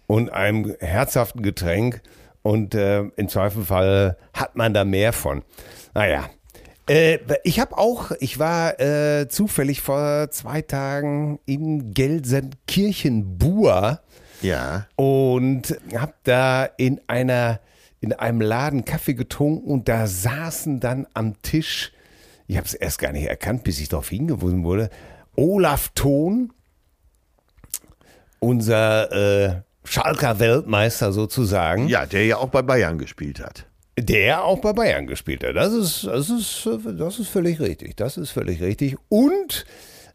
und einem herzhaften Getränk. Und äh, im Zweifelfall hat man da mehr von. Naja. Äh, ich habe auch, ich war äh, zufällig vor zwei Tagen in Gelsenkirchen-Bua Ja. und habe da in einer in einem Laden Kaffee getrunken und da saßen dann am Tisch, ich habe es erst gar nicht erkannt, bis ich darauf hingewiesen wurde, Olaf Thon, unser äh, Schalker Weltmeister sozusagen, Ja, der ja auch bei Bayern gespielt hat. der auch bei Bayern gespielt hat. Das ist, das ist, das ist völlig richtig. Das ist völlig richtig. Und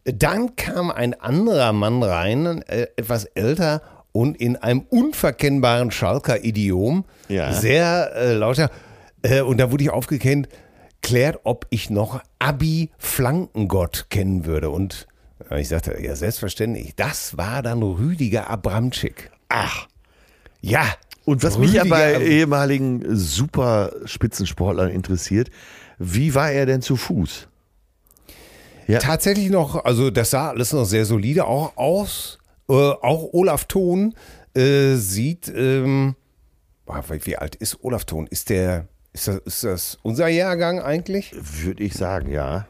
dann kam ein anderer Mann rein, äh, etwas älter und in einem unverkennbaren Schalker Idiom, Ja. sehr äh, lauter. Äh, und da wurde ich aufgeklärt, klärt, ob ich noch Abi Flankengott kennen würde. Und äh, ich sagte, ja, selbstverständlich. Das war dann Rüdiger Abramczyk. Ach. Ja. Und was mich ja Rüdiger bei ehemaligen Superspitzensportlern interessiert, wie war er denn zu Fuß? Ja. Tatsächlich noch, also das sah alles noch sehr solide auch aus. Äh, auch Olaf Thon äh, sieht, ähm, wie alt ist Olaf Thon? Ist der, ist das, ist das unser Jahrgang eigentlich? Würde ich sagen, ja.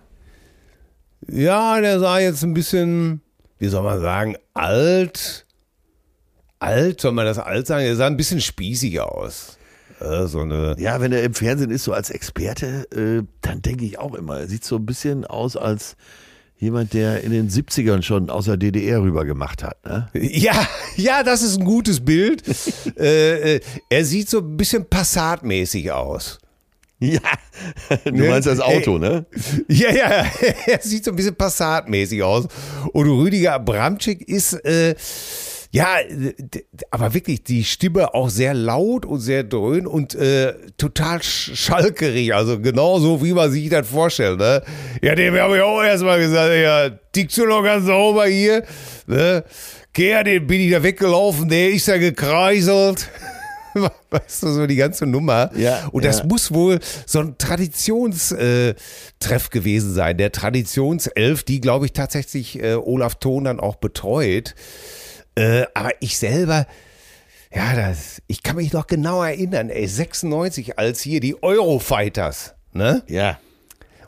Ja, der sah jetzt ein bisschen, wie soll man sagen, alt. Alt, soll man das alt sagen? Er sah ein bisschen spießig aus. Äh, so eine, Ja, wenn er im Fernsehen ist, so als Experte, äh, dann denke ich auch immer, er sieht so ein bisschen aus als jemand, der in den 70ern schon aus der DDR rüber gemacht hat. Ne? Ja, ja, das ist ein gutes Bild. [LAUGHS] äh, äh, er sieht so ein bisschen Passat-mäßig aus. Ja, du Ne? meinst das Auto, ne? Ja, ja, [LAUGHS] er sieht so ein bisschen Passat-mäßig aus. Und Rüdiger Abramczyk ist, äh, ja, d- aber wirklich die Stimme auch sehr laut und sehr dröhn und äh, total sch schalkerig. Also genauso, wie man sich das vorstellt. Ne? Ja, dem habe ich auch erstmal gesagt, ja, tickst du noch ganz sauber hier? Ne? Kehr, den bin ich da weggelaufen, der ist da gekreiselt. [LAUGHS] Weißt du, so die ganze Nummer. Ja, und das ja. muss wohl so ein Traditionstreff äh, gewesen sein. Der Traditionself, die, glaube ich, tatsächlich äh, Olaf Thon dann auch betreut. Äh, aber ich selber, ja, das, ich kann mich noch genau erinnern, ey, 96, als hier die Eurofighters, ne? Ja.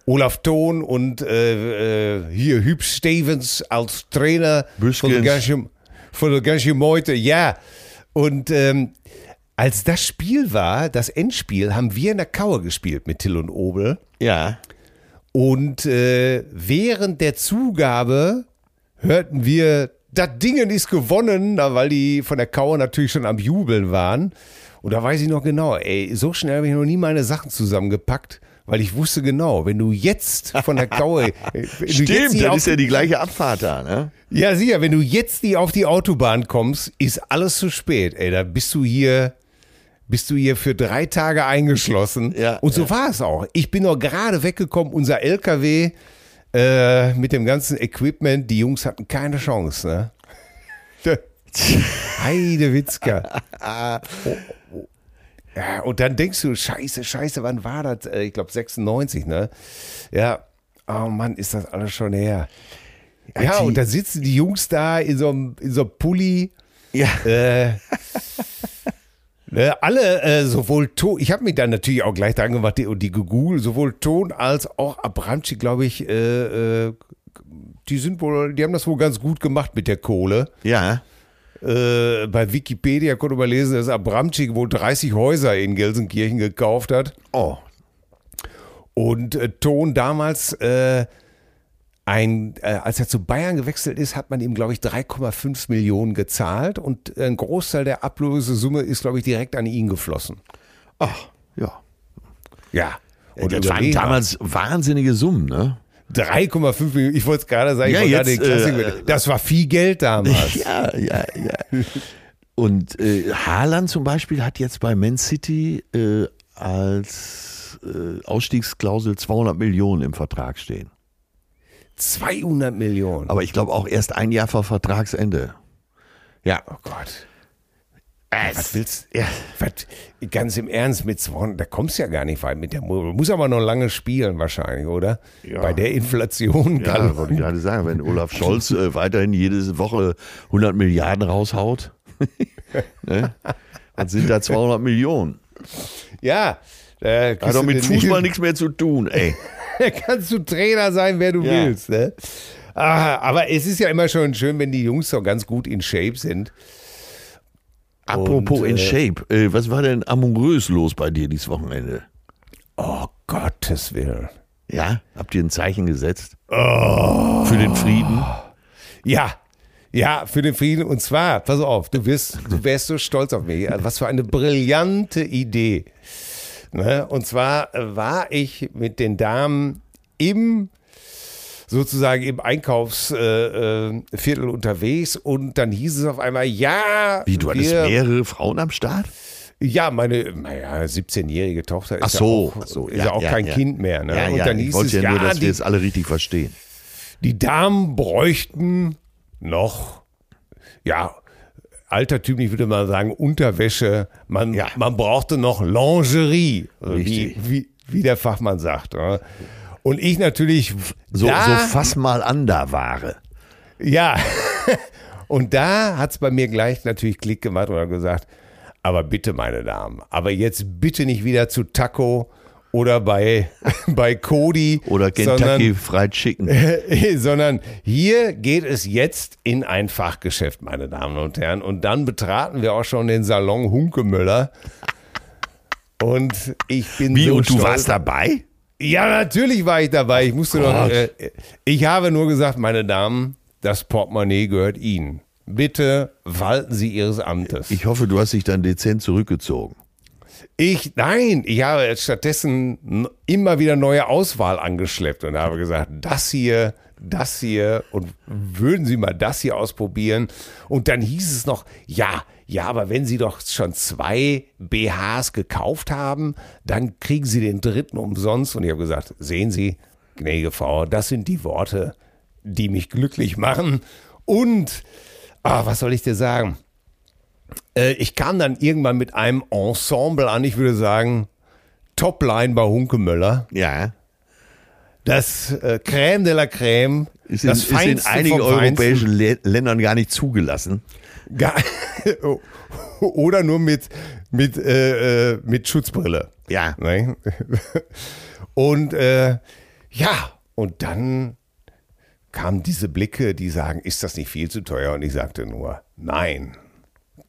Olaf Thon und äh, äh, hier Hüb Stevens als Trainer Büskens. von der ganzen, von der ganzen Meute, ja. Und ähm, als das Spiel war, das Endspiel, haben wir in der Kauer gespielt mit Till und Obel. Ja. Und äh, während der Zugabe hörten wir, das Dingen ist gewonnen, weil die von der Kauer natürlich schon am Jubeln waren. Und da weiß ich noch genau, ey, so schnell habe ich noch nie meine Sachen zusammengepackt, weil ich wusste genau, wenn du jetzt von der Kauer. [LAUGHS] äh, Stimmt, dann ist ja die gleiche Abfahrt da, ne? ja, sicher, wenn du jetzt die auf die Autobahn kommst, ist alles zu spät. Ey, da bist du hier, bist du hier für drei Tage eingeschlossen. Ja, Und so ja. war es auch. Ich bin noch gerade weggekommen, unser LKW äh, mit dem ganzen Equipment, die Jungs hatten keine Chance, ne? [LAUGHS] Heide Witzka. [LAUGHS] Ja, und dann denkst du, scheiße, scheiße, wann war das? Äh, Ich glaube 96, ne? Ja, oh Mann, ist das alles schon her. Ja, und da sitzen die Jungs da in so einem, in so einem Pulli. Ja. Äh, [LAUGHS] alle, äh, sowohl Ton, ich habe mich dann natürlich auch gleich dran gemacht die- und die gegoogelt, sowohl Ton als auch Abramczyk, glaube ich, äh, äh, die sind wohl, die haben das wohl ganz gut gemacht mit der Kohle. Ja. Äh, bei Wikipedia konnte man lesen, dass Abramczyk wohl 30 Häuser in Gelsenkirchen gekauft hat. Oh. Und äh, Ton damals, äh, ein, äh, als er zu Bayern gewechselt ist, hat man ihm, glaube ich, 3,5 Millionen gezahlt und ein Großteil der Ablösesumme ist, glaube ich, direkt an ihn geflossen. Ach, ja. Ja. Und das waren damals wahnsinnige Summen, ne? 3,5 Millionen, ich wollte es gerade sagen, Ja, jetzt, äh, das war viel Geld damals. [LAUGHS] Ja, ja, ja. Und äh, Haaland zum Beispiel hat jetzt bei Man City äh, als äh, Ausstiegsklausel 200 Millionen im Vertrag stehen. 200 Millionen. Aber ich glaube auch erst ein Jahr vor Vertragsende. Ja. oh Gott. Was willst du? Was, ganz im Ernst, mit 200, da kommst du ja gar nicht weit mit der Muss aber noch lange spielen wahrscheinlich, oder? Ja. Bei der Inflation Ja, wollte ich gerade sagen, wenn Olaf [LAUGHS] Scholz äh, weiterhin jede Woche 100 Milliarden raushaut. [LAUGHS] ne? Was sind da 200 Millionen? Ja. Da Hat doch mit Fußball nichts mehr zu tun, ey. [LAUGHS] [LAUGHS] kannst du Trainer sein, wer du Ja. willst. Ne? Ah, aber es ist ja immer schon schön, wenn die Jungs so ganz gut in Shape sind. Apropos Und, in äh, Shape, äh, was war denn amorös los bei dir dieses Wochenende? Oh, Gottes Willen. Ja? Habt ihr ein Zeichen gesetzt? Für den Frieden? Ja, ja, für den Frieden. Und zwar, pass auf, du wirst, du wärst so stolz auf mich. Was für eine brillante Idee. Ne? Und zwar äh, war ich mit den Damen im sozusagen im Einkaufsviertel äh, Viertel unterwegs und dann hieß es auf einmal, ja, Wie, du hattest mehrere Frauen am Start? ja, meine, naja, 17-jährige Tochter ist Ach so, ja auch, so, ist ja, auch ja, kein ja. Kind mehr. Ne? Ja, und dann ich hieß wollte es, ja ja, nur, dass die, wir es alle richtig verstehen. die Damen bräuchten noch, ja, altertümlich würde man sagen, Unterwäsche. Man, Ja. man brauchte noch Lingerie, wie, wie, wie der Fachmann sagt. Und ich natürlich So, da, so fass mal an da Ware. ja. [LAUGHS] Und da hat es bei mir gleich natürlich Klick gemacht und hat gesagt, aber bitte, meine Damen, aber jetzt bitte nicht wieder zu Taco oder bei, [LAUGHS] bei Cody. Oder sondern- Kentucky Fried Chicken. [LAUGHS] sondern hier geht es jetzt in ein Fachgeschäft, meine Damen und Herren. Und dann betraten wir auch schon den Salon Hunkemöller. Und ich bin Wie, so und du stolz. warst dabei? Ja, natürlich war ich dabei. Ich musste doch. Gott. Äh, ich habe nur gesagt, meine Damen, das Portemonnaie gehört Ihnen. Bitte walten Sie Ihres Amtes. Ich hoffe, du hast dich dann dezent zurückgezogen. Ich, nein, ich habe stattdessen immer wieder neue Auswahl angeschleppt und habe gesagt, das hier, das hier und würden Sie mal das hier ausprobieren? Und dann hieß es noch, ja, ja, aber wenn Sie doch schon zwei BHs gekauft haben, dann kriegen Sie den dritten umsonst. Und ich habe gesagt, sehen Sie, gnädige Frau, das sind die Worte, die mich glücklich machen. Und, ah, was soll ich dir sagen? Äh, ich kam dann irgendwann mit einem Ensemble an, ich würde sagen, Topline bei Hunkemöller. Ja. Das äh, Crème de la Crème. Ist in, das ist in einigen europäischen Lä Ländern gar nicht zugelassen. Gar, [LAUGHS] oder nur mit, mit, äh, äh, mit Schutzbrille. Ja. Ne? [LAUGHS] Und äh, ja, und dann kamen diese Blicke, die sagen, ist das nicht viel zu teuer? Und ich sagte nur, nein.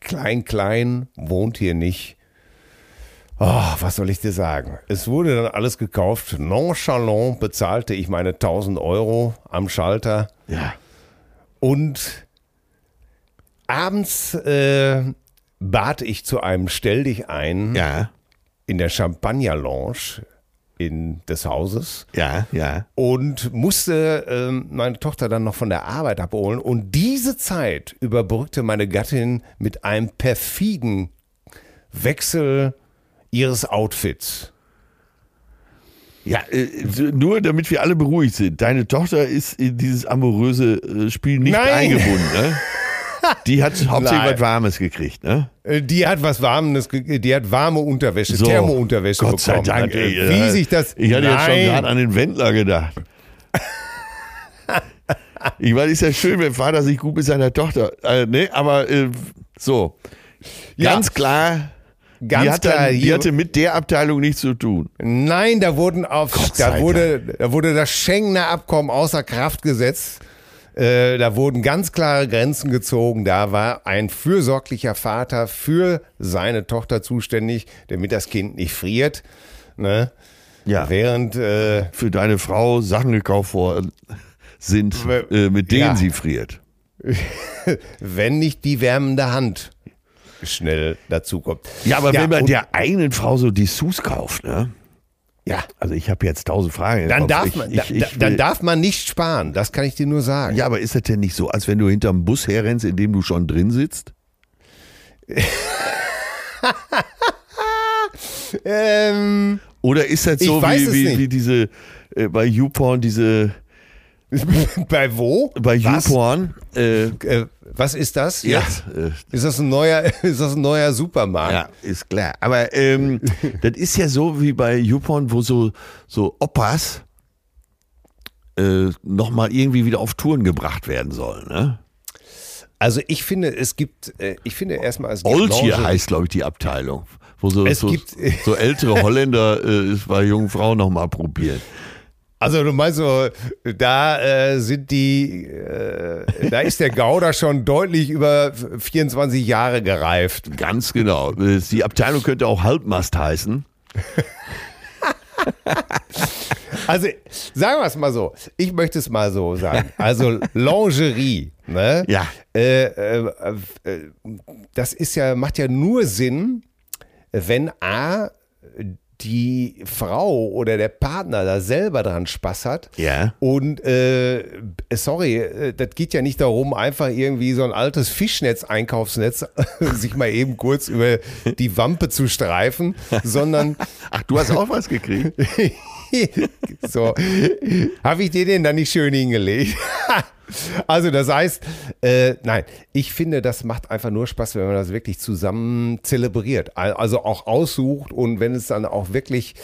Klein, klein wohnt hier nicht. Oh, was soll ich dir sagen? Es wurde dann alles gekauft. Nonchalant bezahlte ich meine 1000 Euro am Schalter. Ja. Und abends äh, bat ich zu einem Stell dich ein Ja. in der Champagner Lounge in des Hauses Ja. Ja. und musste ähm, meine Tochter dann noch von der Arbeit abholen. Und diese Zeit überbrückte meine Gattin mit einem perfiden Wechsel ihres Outfits. Ja, äh, nur damit wir alle beruhigt sind. Deine Tochter ist in dieses amoröse äh, Spiel nicht Nein. eingebunden, ne? [LAUGHS] Die hat [LAUGHS] hauptsächlich Nein. was Warmes gekriegt, ne? Äh, Die hat was Warmes, ge- die hat warme Unterwäsche, So. Thermounterwäsche Gott sei bekommen. Dank, Hat, äh, ey, Wie äh, sich das. Ich hatte jetzt schon Nein. gerade an den Wendler gedacht. [LAUGHS] ich meine, ist ja schön, wenn Vater sich gut mit seiner Tochter, äh, ne? Aber äh, so, Ja. ganz klar, Ganz die, hat klar, dann, die hier- hatte mit der Abteilung nichts zu tun. Nein, da wurden auf, Gott sei da wurde, da wurde das Schengener Abkommen außer Kraft gesetzt. Äh, da wurden ganz klare Grenzen gezogen. Da war ein fürsorglicher Vater für seine Tochter zuständig, damit das Kind nicht friert. Ne? Ja. Während äh, Für deine Frau Sachen gekauft worden sind, äh, mit denen Ja. sie friert. [LAUGHS] wenn nicht die wärmende Hand schnell dazukommt. Ja, aber wenn man der eigenen Frau so Dessous kauft, ne? Ja, Also ich habe jetzt tausend Fragen. dann darf ich, man, ich, ich da- dann darf man nicht sparen. Das kann ich dir nur sagen. Ja, aber ist das denn nicht so, als wenn du hinterm Bus herrennst, in dem du schon drin sitzt? [LAUGHS] Ähm, Oder ist das so wie, wie, wie diese äh, bei YouPorn, diese [LAUGHS] bei wo? bei? YouPorn, äh, Äh, was ist das? ja, äh, Ist das ein neuer, [LAUGHS] ist das ein neuer Supermarkt? ja, ist klar. Aber ähm, [LAUGHS] das ist ja so wie bei YouPorn, wo so, so Opas äh, nochmal irgendwie wieder auf Touren gebracht werden sollen. Ne? Also ich finde, es gibt, äh, ich finde erstmal, es Lingerie- heißt, glaube ich, die Abteilung. Wo so, so, so ältere Holländer äh, es bei jungen Frauen nochmal probieren. Also du meinst so, da äh, sind die, äh, da ist der Gouda schon deutlich über 24 Jahre gereift. Ganz genau. Die Abteilung könnte auch Halbmast heißen. Also sagen wir es mal so, ich möchte es mal so sagen. Also Lingerie, ne? Ja. Äh, äh, äh, das ist ja, macht ja nur Sinn, wenn A, die Frau oder der Partner da selber dran Spaß hat. Ja. Und äh, sorry, äh, das geht ja nicht darum, einfach irgendwie so ein altes Fischnetz-Einkaufsnetz [LAUGHS] sich mal eben kurz über die Wampe zu streifen, sondern Ach, du hast auch was gekriegt? [LAUGHS] [LAUGHS] so, habe ich dir den dann nicht schön hingelegt? [LAUGHS] also das heißt, äh, nein, ich finde, das macht einfach nur Spaß, wenn man das wirklich zusammen zelebriert. Al- Also auch aussucht und wenn es dann auch wirklich,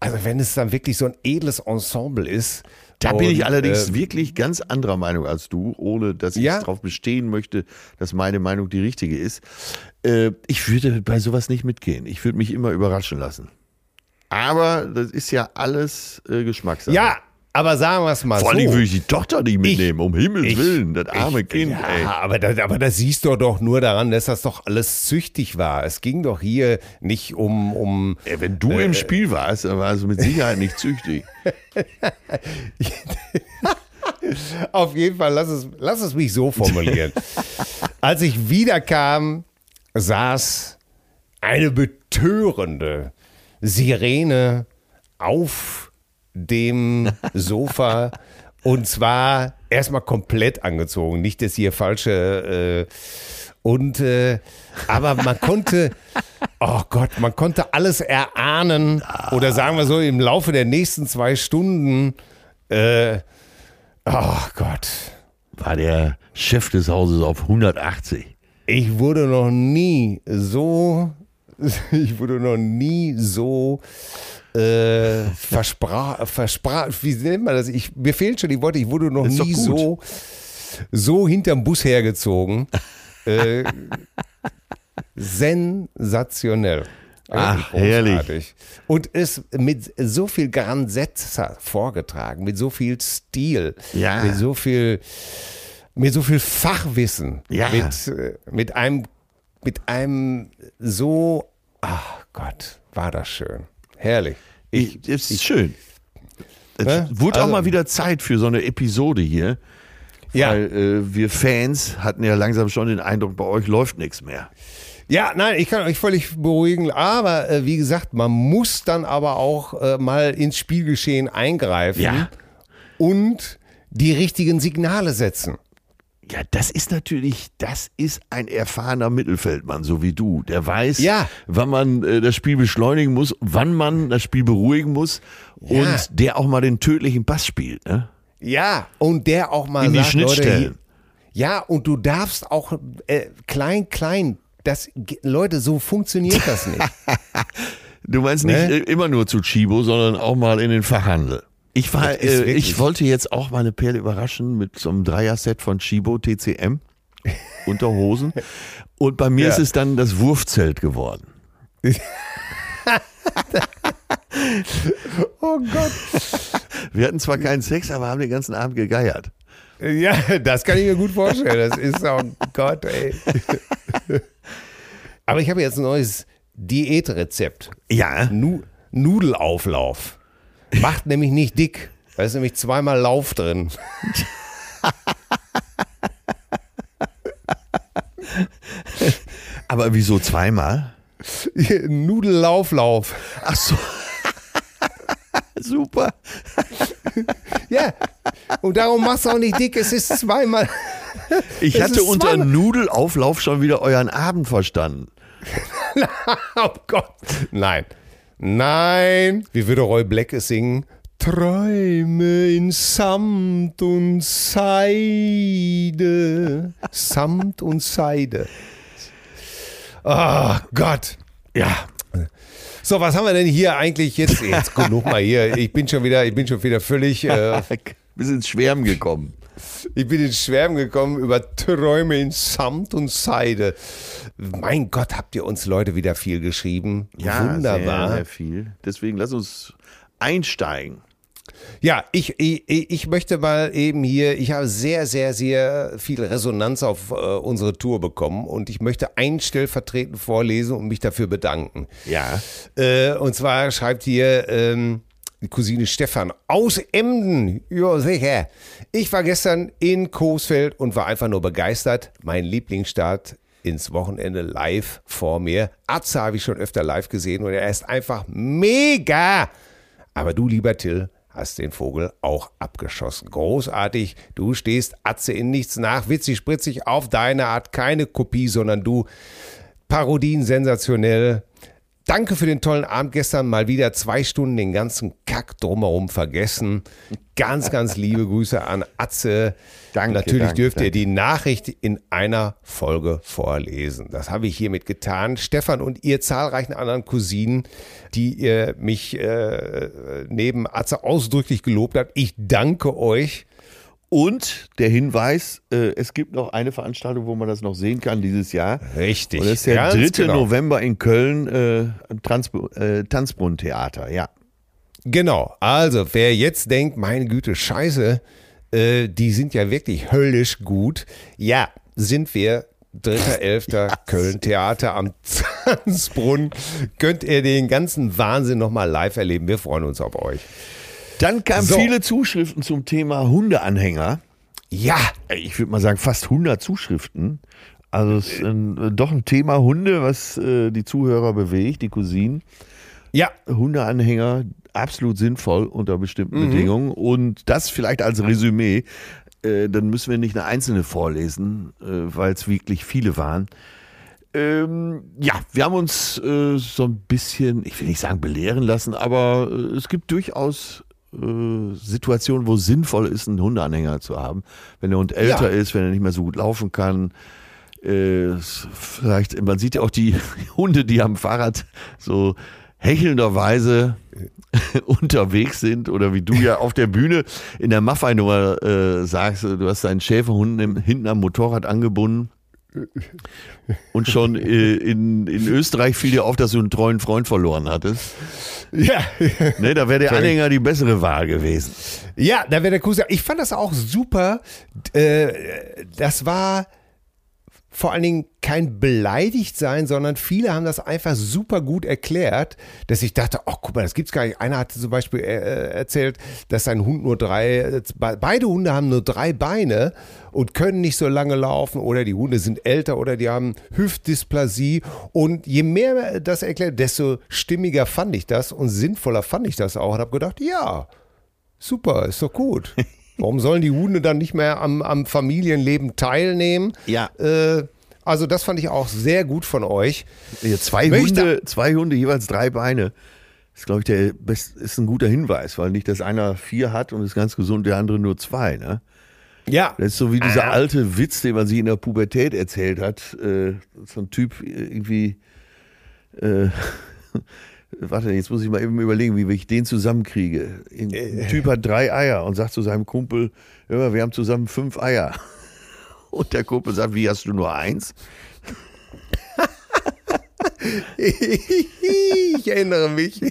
also wenn es dann wirklich so ein edles Ensemble ist. Da bin ich und, allerdings äh, wirklich ganz anderer Meinung als du, ohne dass ich Ja. darauf bestehen möchte, dass meine Meinung die richtige ist. Äh, ich würde bei sowas nicht mitgehen. Ich würde mich immer überraschen lassen. Aber das ist ja alles äh, Geschmackssache. Ja, aber sagen wir es mal Vor so. allem würde ich die Tochter nicht mitnehmen, um Himmels ich- Willen. Das arme Ich- Kind, ja, ey. Aber das, aber das siehst du doch nur daran, dass das doch alles züchtig war. Es ging doch hier nicht um, um Ey, Wenn du im Spiel warst, dann war es mit Sicherheit nicht züchtig. [LAUGHS] Auf jeden Fall, lass es, lass es mich so formulieren. Als ich wiederkam, saß eine betörende Sirene auf dem [LAUGHS] Sofa und zwar erstmal komplett angezogen. Nicht, dass hier falsche. Äh, und äh, aber man konnte, [LAUGHS] oh Gott, man konnte alles erahnen oder sagen wir so im Laufe der nächsten zwei Stunden. Äh, oh Gott, War der Chef des Hauses auf 180. ich wurde noch nie so, [LAUGHS] ich wurde noch nie so äh, versprach, versprach, wie nennt man das? Ich, mir fehlen schon die Worte, ich wurde noch nie so, so hinterm Bus hergezogen. äh, sensationell. Ach, [LAUGHS] Wirklich herrlich. Und es mit so viel Grandezza vorgetragen, mit so viel Stil, Ja. mit so viel, mit so viel Fachwissen, Ja. mit, äh, mit einem, mit einem so, ach Gott, war das schön. Herrlich. Ich, es ist schön. Es Ne? wurde auch Also- mal wieder Zeit für so eine Episode hier. Ja. Weil äh, wir Fans hatten ja langsam schon den Eindruck, bei euch läuft nichts mehr. Ja, nein, ich kann euch völlig beruhigen, aber äh, wie gesagt, man muss dann aber auch äh, mal ins Spielgeschehen eingreifen Ja. und die richtigen Signale setzen. Ja, das ist natürlich, das ist ein erfahrener Mittelfeldmann, so wie du. Der weiß, Ja. wann man äh, das Spiel beschleunigen muss, wann man das Spiel beruhigen muss Ja. und der auch mal den tödlichen Pass spielt. Ne? Ja, und der auch mal In die sagt, Leute, Schnittstellen. hier- ja, und du darfst auch äh, klein, klein, das, Leute, so funktioniert das nicht. [LAUGHS] Du meinst nicht Ne? äh, immer nur zu Chibo, sondern auch mal in den Fachhandel. Ich, war, äh, ich wollte jetzt auch meine Perle überraschen mit so einem Dreier-Set von Chibo TCM [LAUGHS] Unterhosen. Und bei mir Ja. ist es dann das Wurfzelt geworden. [LAUGHS] oh Gott. Wir hatten zwar keinen Sex, aber haben den ganzen Abend gegeiert. Ja, das kann ich mir gut vorstellen. Das ist, oh Gott, ey. Aber ich habe jetzt ein neues Diätrezept. Ja. Nu Nudelauflauf. Macht nämlich nicht dick. Da ist nämlich zweimal Lauf drin. Aber wieso zweimal? [LAUGHS] Nudellauflauf. Ach so. Super. Ja. Und darum machst du auch nicht dick. Es ist zweimal. Ich hatte unter zweimal- Nudelauflauf schon wieder euren Abend verstanden. [LAUGHS] Oh Gott. Nein. Nein. Wie würde Roy Black es singen? Träume in Samt und Seide. Samt und Seide. Oh Gott. Ja. So, was haben wir denn hier eigentlich jetzt? Jetzt [LAUGHS] genug mal hier. Ich bin schon wieder, ich bin schon wieder völlig. Äh, [LAUGHS] Wir sind ins Schwärmen gekommen. Ich bin ins Schwärmen gekommen über Träume in Samt und Seide. Mein Gott, habt ihr uns Leute wieder viel geschrieben. Wunderbar. Sehr, sehr viel. Deswegen lass uns einsteigen. Ja, ich, ich, ich möchte mal eben hier, ich habe sehr, sehr, sehr viel Resonanz auf äh, unsere Tour bekommen und ich möchte ein stellvertretend vorlesen und mich dafür bedanken. Ja. Äh, und zwar schreibt hier ähm, Cousine Stefan aus Emden. Ja, sicher. Ich war gestern in Coesfeld und war einfach nur begeistert. Mein Lieblingsstart ins Wochenende live vor mir. Atze habe ich schon öfter live gesehen und er ist einfach mega. Aber du, lieber Till, hast den Vogel auch abgeschossen. Großartig. Du stehst Atze in nichts nach. Witzig, spritzig auf deine Art. Keine Kopie, sondern du. Parodien sensationell. Danke für den tollen Abend gestern. Mal wieder zwei Stunden den ganzen Kack drumherum vergessen. Ganz, ganz liebe [LAUGHS] Grüße an Atze. Danke, Natürlich danke, dürft ihr danke. die Nachricht in einer Folge vorlesen. Das habe ich hiermit getan. Stefan und ihr zahlreichen anderen Cousinen, die ihr mich äh, neben Atze ausdrücklich gelobt habt. Ich danke euch. Und der Hinweis, äh, es gibt noch eine Veranstaltung, wo man das noch sehen kann dieses Jahr. Richtig. Und das ist der Ganz 3. genau. November in Köln, äh, Trans äh, Tanzbrunnentheater, ja. Genau. Also, wer jetzt denkt, meine Güte, scheiße, äh, die sind ja wirklich höllisch gut. Ja, sind wir. 3.11. [LAUGHS] Köln Theater am Tanzbrunnen. Könnt ihr den ganzen Wahnsinn nochmal live erleben. Wir freuen uns auf euch. Dann kamen So. viele Zuschriften zum Thema Hundeanhänger. Ja, Ich würde mal sagen, fast 100 Zuschriften. Also es ist ein, äh, doch ein Thema Hunde, was äh, die Zuhörer bewegt, die Cousinen. ja, Hundeanhänger, absolut sinnvoll unter bestimmten Bedingungen. Und das vielleicht als Resümee. Äh, dann müssen wir nicht eine einzelne vorlesen, äh, weil es wirklich viele waren. Ähm, ja, wir haben uns äh, so ein bisschen, ich will nicht sagen belehren lassen, aber äh, es gibt durchaus äh, Situationen, wo es sinnvoll ist, einen Hundeanhänger zu haben. Wenn der Hund älter ist, wenn er nicht mehr so gut laufen kann. Äh, vielleicht, man sieht ja auch die [LAUGHS] Hunde, die am Fahrrad so hechelnderweise [LAUGHS] unterwegs sind oder wie du ja auf der Bühne in der Maffei-Nummer äh, sagst, du hast deinen Schäferhund hinten am Motorrad angebunden. Und schon äh, in, in Österreich fiel dir auf, dass du einen treuen Freund verloren hattest. ja. Ne, da wäre der Anhänger die bessere Wahl gewesen. Ja, da wäre der Cousin. Ich fand das auch super. Äh, das war vor allen Dingen kein beleidigt sein, sondern viele haben das einfach super gut erklärt, dass ich dachte, oh guck mal, das gibt's gar nicht. Einer hatte zum Beispiel äh, erzählt, dass sein Hund nur drei, äh, be- beide Hunde haben nur drei Beine und können nicht so lange laufen oder die Hunde sind älter oder die haben Hüftdysplasie und je mehr das erklärt, desto stimmiger fand ich das und sinnvoller fand ich das auch und habe gedacht, ja, Super, ist doch gut. [LAUGHS] Warum sollen die Hunde dann nicht mehr am, am Familienleben teilnehmen? Ja. Äh, also das fand ich auch sehr gut von euch. Zwei Möchte- Hunde, zwei Hunde, jeweils drei Beine. Das glaube ich, der best, ist ein guter Hinweis, weil nicht, dass einer vier hat und ist ganz gesund, der andere nur zwei. Ne? Ja, Das ist so wie dieser alte Witz, den man sich in der Pubertät erzählt hat. Äh, so ein Typ irgendwie. Äh, [LAUGHS] warte, jetzt muss ich mal eben überlegen, wie ich den zusammenkriege. Ein ein Typ hat drei Eier und sagt zu seinem Kumpel: mal, wir haben zusammen fünf Eier. [LAUGHS] Und der Kumpel sagt: Wie hast du nur eins? [LAUGHS] ich erinnere mich.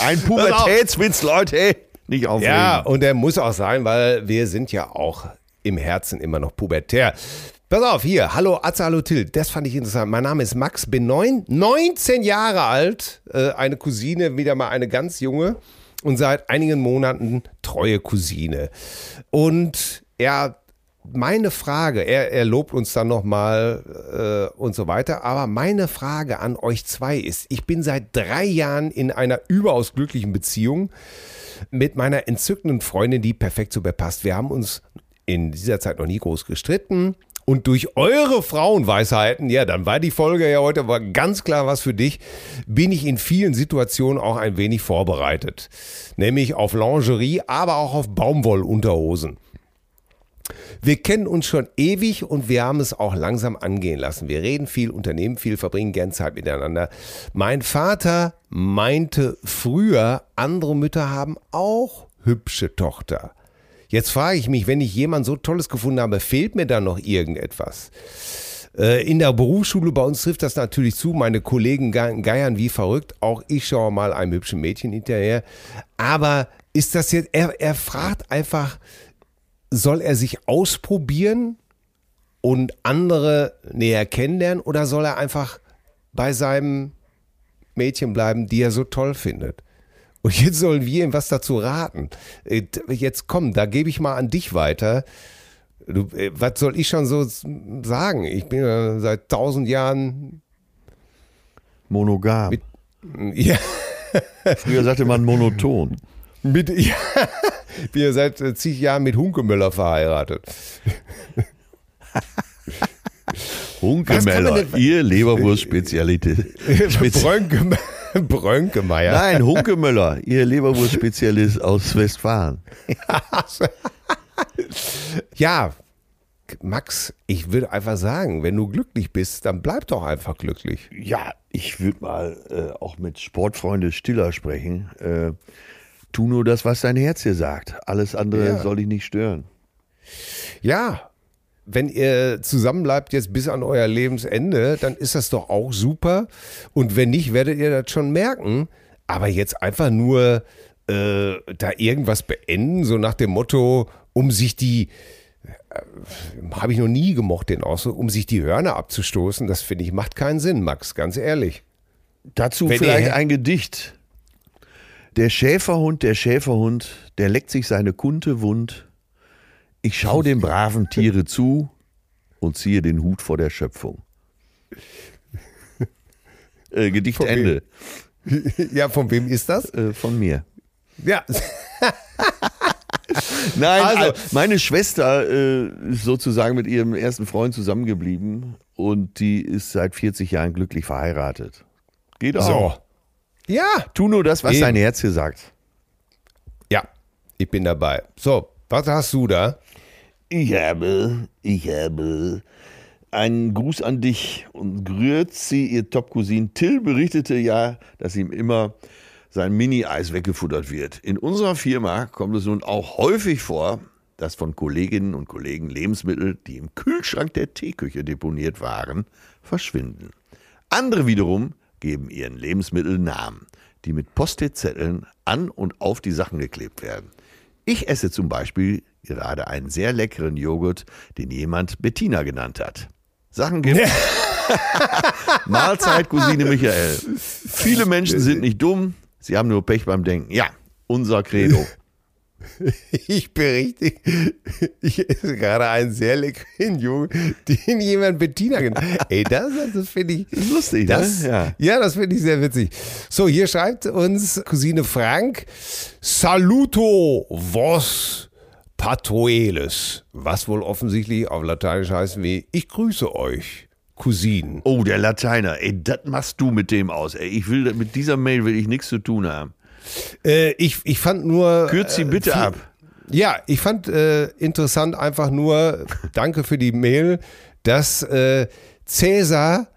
Ein Pubertätswitz, Leute. Nicht aufregen. Ja, und er muss auch sein, weil wir sind ja auch im Herzen immer noch pubertär. Pass auf, hier, hallo Atze, hallo Till, das fand ich interessant. Mein Name ist Max, bin neun, 19 Jahre alt, äh, eine Cousine, wieder mal eine ganz junge und seit einigen Monaten treue Cousine. Und ja, meine Frage, er, er lobt uns dann nochmal äh, und so weiter, aber meine Frage an euch zwei ist, ich bin seit drei Jahren in einer überaus glücklichen Beziehung mit meiner entzückenden Freundin, die perfekt zu mir passt. Wir haben uns in dieser Zeit noch nie groß gestritten. Und durch eure Frauenweisheiten, ja, dann war die Folge ja heute aber ganz klar was für dich, bin ich in vielen Situationen auch ein wenig vorbereitet. Nämlich auf Lingerie, aber auch auf Baumwollunterhosen. Wir kennen uns schon ewig und wir haben es auch langsam angehen lassen. Wir reden viel, unternehmen viel, verbringen gern Zeit miteinander. Mein Vater meinte früher, andere Mütter haben auch hübsche Tochter. Jetzt frage ich mich, wenn ich jemand so Tolles gefunden habe, fehlt mir da noch irgendetwas? Äh, in der Berufsschule bei uns trifft das natürlich zu. Meine Kollegen geiern wie verrückt. Auch ich schaue mal einem hübschen Mädchen hinterher. Aber ist das jetzt, er, er fragt einfach, soll er sich ausprobieren und andere näher kennenlernen oder soll er einfach bei seinem Mädchen bleiben, die er so toll findet? Und jetzt sollen wir ihm was dazu raten. Äh, jetzt komm, da gebe ich mal an dich weiter. Du, äh, was soll ich schon so sagen? Ich bin ja seit tausend Jahren monogam. Mit, ja. Früher sagte man monoton. Mit, ja, bin ja seit äh, zig Jahren mit Hunkemöller verheiratet. Hunkemöller, ihr Leberwurst-Spezialität. [LAUGHS] Brönke, [LAUGHS] Brönkemeier. Nein, Hunkemöller, ihr Leberwurst-Spezialist aus Westfalen. [LAUGHS] ja, Max, ich würde einfach sagen, wenn du glücklich bist, dann bleib doch einfach glücklich. Ja, ich würde mal äh, auch mit Sportfreunde Stiller sprechen. Äh, tu nur das, was dein Herz dir sagt. Alles andere ja. soll dich nicht stören. Ja, wenn ihr zusammenbleibt jetzt bis an euer Lebensende, dann ist das doch auch super. Und wenn nicht, werdet ihr das schon merken. Aber jetzt einfach nur äh, da irgendwas beenden, so nach dem Motto, um sich die, äh, habe ich noch nie gemocht, den Ausdruck, um sich die Hörner abzustoßen, das finde ich, macht keinen Sinn, Max, ganz ehrlich. Dazu wenn vielleicht ein Gedicht. Der Schäferhund, der Schäferhund, der leckt sich seine Kunte wund ich schaue dem braven Tiere zu und ziehe den Hut vor der Schöpfung. Äh, Gedicht von Ende. Wem? Ja, von wem ist das? Äh, von mir. Ja. [LAUGHS] Nein, also, meine Schwester äh, ist sozusagen mit ihrem ersten Freund zusammengeblieben und die ist seit 40 Jahren glücklich verheiratet. Geht auch. So. Ja. Tu nur das, was Eben. dein Herz dir sagt. Ja, ich bin dabei. So, was hast du da? Ich habe, ich habe einen Gruß an dich und Grüezi, ihr Top-Cousin. Till berichtete ja, dass ihm immer sein Mini-Eis weggefuttert wird. In unserer Firma kommt es nun auch häufig vor, dass von Kolleginnen und Kollegen Lebensmittel, die im Kühlschrank der Teeküche deponiert waren, verschwinden. Andere wiederum geben ihren Lebensmitteln Namen, die mit Post-it-Zetteln an und auf die Sachen geklebt werden. Ich esse zum Beispiel gerade einen sehr leckeren Joghurt, den jemand Bettina genannt hat. Sachen gibt. [LAUGHS] Mahlzeit, Cousine Michael. [LAUGHS] Viele Menschen sind nicht dumm, sie haben nur Pech beim Denken. Ja, unser Credo. [LAUGHS] Ich berichte, ich esse gerade einen sehr leckeren Jungen, den jemand Bettina genannt hat. Ey, das, das finde ich das lustig, ne? das, ne? Ja, ja das finde ich sehr witzig. So, hier schreibt uns Cousine Frank, Saluto vos patoeles, was wohl offensichtlich auf Lateinisch heißt wie ich grüße euch. Cousinen. Oh, der Lateiner, ey, das machst du mit dem aus, ey. Ich will, mit dieser Mail will ich nichts zu tun haben. Äh, ich, ich fand nur. Kürz sie äh, bitte viel, ab. Ja, ich fand äh, interessant einfach nur, danke für die Mail, dass äh, Cäsar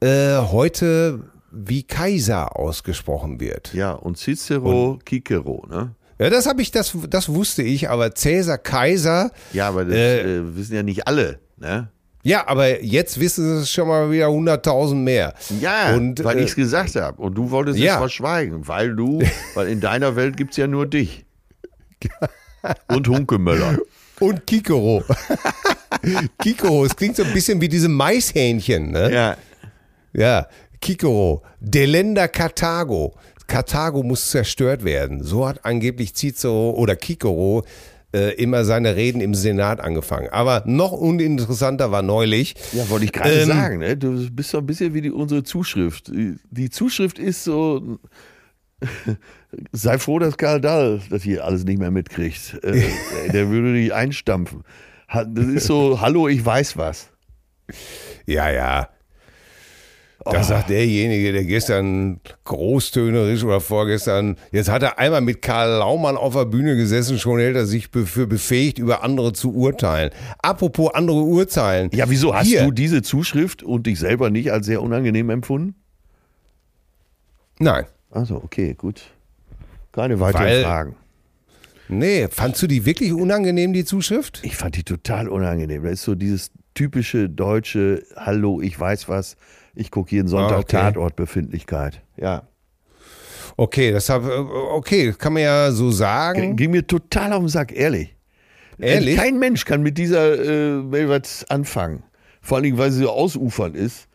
äh, heute wie Kaiser ausgesprochen wird. Ja, und Cicero und, Cicero, ne? Ja, das habe ich, das, das wusste ich, aber Cäsar Kaiser. Ja, aber das äh, äh wissen ja nicht alle, ne? Ja, aber jetzt wissen es schon mal wieder 100.000 mehr. Ja, und, weil äh, ich es gesagt habe. Und du wolltest ja. es verschweigen, weil du, [LAUGHS] weil in deiner Welt gibt es ja nur dich. Und Hunkemöller. [LAUGHS] Und Kikoro. [LAUGHS] Kikoro, es klingt so ein bisschen wie diese Maishähnchen, ne? Ja. Ja, Kikoro. Delenda Karthago. Karthago muss zerstört werden. So hat angeblich Cicero oder Kikoro äh, immer seine Reden im Senat angefangen. Aber noch uninteressanter war neulich. Ja, wollte ich gerade ähm, sagen, ne? du bist so ein bisschen wie die, unsere Zuschrift. Die Zuschrift ist so, [LAUGHS] sei froh, dass Karl Dahl das hier alles nicht mehr mitkriegt. Äh, [LAUGHS] der würde dich einstampfen. Das ist so, hallo, ich weiß was. Ja, ja. Da oh. sagt derjenige, der gestern großtönerisch oder vorgestern, jetzt hat er einmal mit Karl Laumann auf der Bühne gesessen, schon hält er sich für befähigt, über andere zu urteilen. Apropos andere urteilen. Ja, wieso hast Hier. du diese Zuschrift und dich selber nicht als sehr unangenehm empfunden? Nein. Also, okay, gut. Keine weiteren Weil, Fragen. Nee, fandst du die wirklich unangenehm, die Zuschrift? Ich fand die total unangenehm. Das ist so dieses typische deutsche Hallo, ich weiß was, ich gucke jeden Sonntag Ah, okay. Tatortbefindlichkeit. Ja. Okay, das hab, okay, kann man ja so sagen. Ging mir total auf den Sack, ehrlich. Ehrlich? Kein Mensch kann mit dieser äh, was anfangen. Vor allen Dingen, weil sie so ausufernd ist.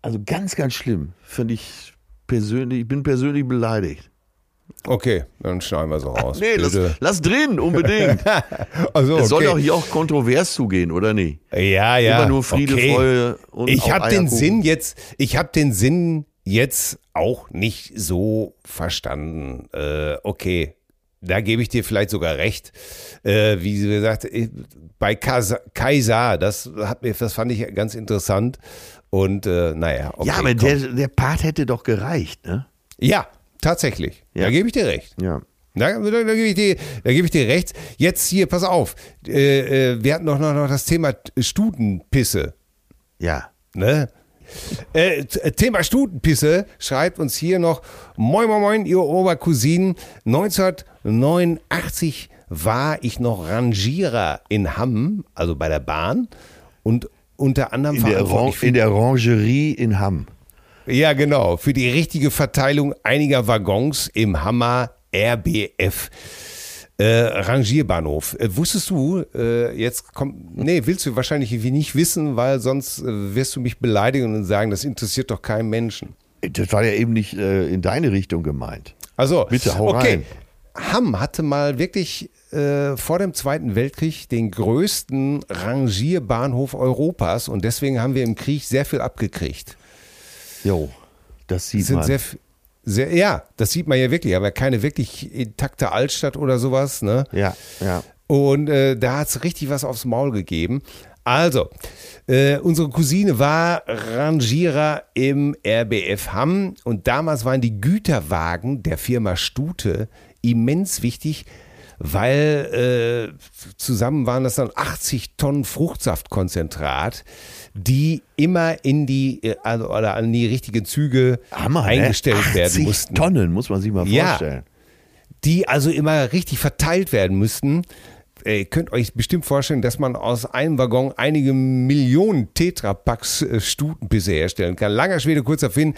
Also ganz, ganz schlimm. Finde ich persönlich, ich bin persönlich beleidigt. Okay, dann schneiden wir so raus. Nee, lass, lass drin, unbedingt. [LAUGHS] Also, Es soll okay. doch hier auch kontrovers zugehen, oder nicht? Ja, ja. Immer nur Friede, okay. Freude und Ich habe den. Sinn jetzt, ich habe den Sinn jetzt auch nicht so verstanden. Äh, okay, da gebe ich dir vielleicht sogar recht. Äh, wie gesagt, bei Kaiser, das hat mir, das fand ich ganz interessant. Und äh, naja, okay. ja, aber komm. der, der Part hätte doch gereicht, ne? ja, tatsächlich. Da Ja. gebe ich dir recht. Ja. Da, da, da gebe ich, dir- da gebe ich dir recht. Jetzt hier, pass auf. Äh, äh, wir hatten doch noch, noch das Thema Stutenpisse. Ja. Ne? Äh, t- Thema Stutenpisse schreibt uns hier noch: Moin, moin, moin, ihr Obercousinen. 1989 war ich noch Rangierer in Hamm, also bei der Bahn. Und unter anderem In der, Ran verantwortlich für in der Rangerie in Hamm. Ja, genau. Für die richtige Verteilung einiger Waggons im Hammer RBF. Äh, Rangierbahnhof. Äh, wusstest du, äh, jetzt kommt, nee, willst du wahrscheinlich irgendwie nicht wissen, weil sonst äh, wirst du mich beleidigen und sagen, das interessiert doch keinen Menschen. Das war ja eben nicht äh, in deine Richtung gemeint. Also, Bitte, hau okay. rein. Hamm hatte mal wirklich äh, vor dem Zweiten Weltkrieg den größten Rangierbahnhof Europas und deswegen haben wir im Krieg sehr viel abgekriegt. Jo, das sieht sind man. sehr, sehr, ja, das sieht man ja wirklich, aber keine wirklich intakte Altstadt oder sowas, ne? ja, ja. Und äh, da hat es richtig was aufs Maul gegeben. Also, äh, unsere Cousine war Rangierer im RBF Hamm und damals waren die Güterwagen der Firma Stute immens wichtig, weil äh, zusammen waren das dann 80 Tonnen Fruchtsaftkonzentrat, die immer in die äh, also, oder an die richtigen Züge Hammer, eingestellt ne? werden 80 mussten Tonnen, muss man sich mal Ja. vorstellen. die also immer richtig verteilt werden müssten. Ihr könnt euch bestimmt vorstellen, dass man aus einem Waggon einige Millionen Tetrapacks äh, Stutenpisse herstellen kann. Langer Schwede, kurzer Finn.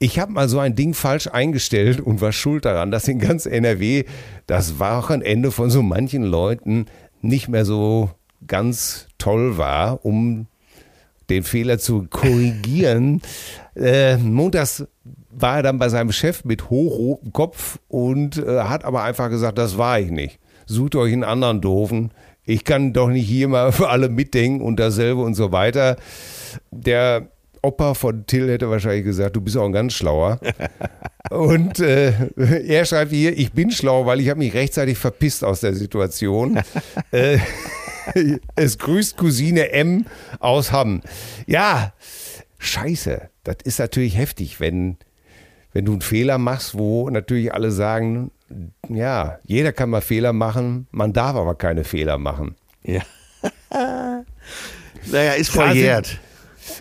Ich habe mal so ein Ding falsch eingestellt und war schuld daran, dass in ganz NRW das Wochenende von so manchen Leuten nicht mehr so ganz toll war, um den Fehler zu korrigieren. [LAUGHS] äh, montags war er dann bei seinem Chef mit hochrotem Kopf und äh, hat aber einfach gesagt, das war ich nicht. Sucht euch einen anderen Doofen. Ich kann doch nicht hier mal für alle mitdenken und dasselbe und so weiter. Der Opa von Till hätte wahrscheinlich gesagt, du bist auch ein ganz schlauer. [LAUGHS] Und äh, er schreibt hier, ich bin schlau, weil ich habe mich rechtzeitig verpisst aus der Situation. [LAUGHS] äh, es grüßt Cousine M aus Hamm. Ja, scheiße. Das ist natürlich heftig, wenn, wenn du einen Fehler machst, wo natürlich alle sagen, ja, jeder kann mal Fehler machen, man darf aber keine Fehler machen. Ja. [LAUGHS] naja, ist verjährt.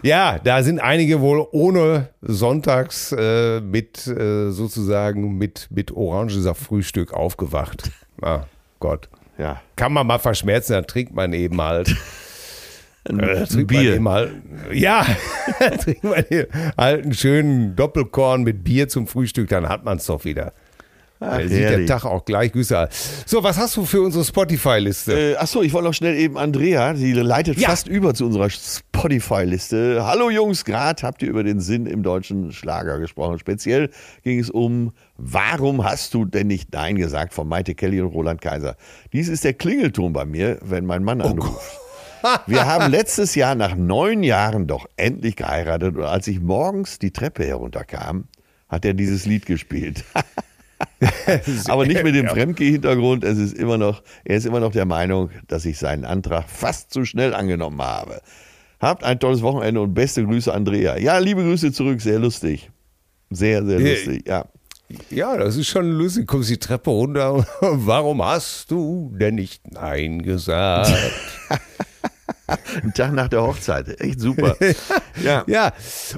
Ja, da sind einige wohl ohne Sonntags äh, mit äh, sozusagen mit, mit Orangensaft-Frühstück aufgewacht. [LAUGHS] Ah, Gott. Ja. Kann man mal verschmerzen, dann trinkt man eben halt. Ein, [LAUGHS] Äh, ein Man Bier. halt, ja, trinkt man hier halt einen schönen Doppelkorn mit Bier zum Frühstück, dann hat man es doch wieder. Ach, sieht der. Tag auch gleich güßer. So, was hast du für unsere Spotify-Liste? Äh, achso, ich wollte noch schnell eben Andrea, die leitet Ja. fast über zu unserer Spotify-Liste. Hallo Jungs, gerade habt ihr über den Sinn im deutschen Schlager gesprochen. Speziell ging es um Warum hast du denn nicht Nein gesagt von Maite Kelly und Roland Kaiser. Dies ist der Klingelton bei mir, wenn mein Mann anruft. Wir haben [LAUGHS] letztes Jahr nach neun Jahren doch endlich geheiratet und als ich morgens die Treppe herunterkam, hat er dieses Lied gespielt. [LAUGHS] [LAUGHS] Aber nicht mit dem Fremdgeh-Hintergrund. Es ist immer noch, er ist immer noch der Meinung, dass ich seinen Antrag fast zu schnell angenommen habe. Habt ein tolles Wochenende und beste Grüße, Andrea. Ja, liebe Grüße zurück, sehr lustig. Sehr, sehr lustig, ja. Ja, das ist schon lustig. Kommst die Treppe runter. [LAUGHS] Warum hast du denn nicht Nein gesagt? [LAUGHS] [LAUGHS] Ein Tag nach der Hochzeit, echt super. [LAUGHS] Ja, ja,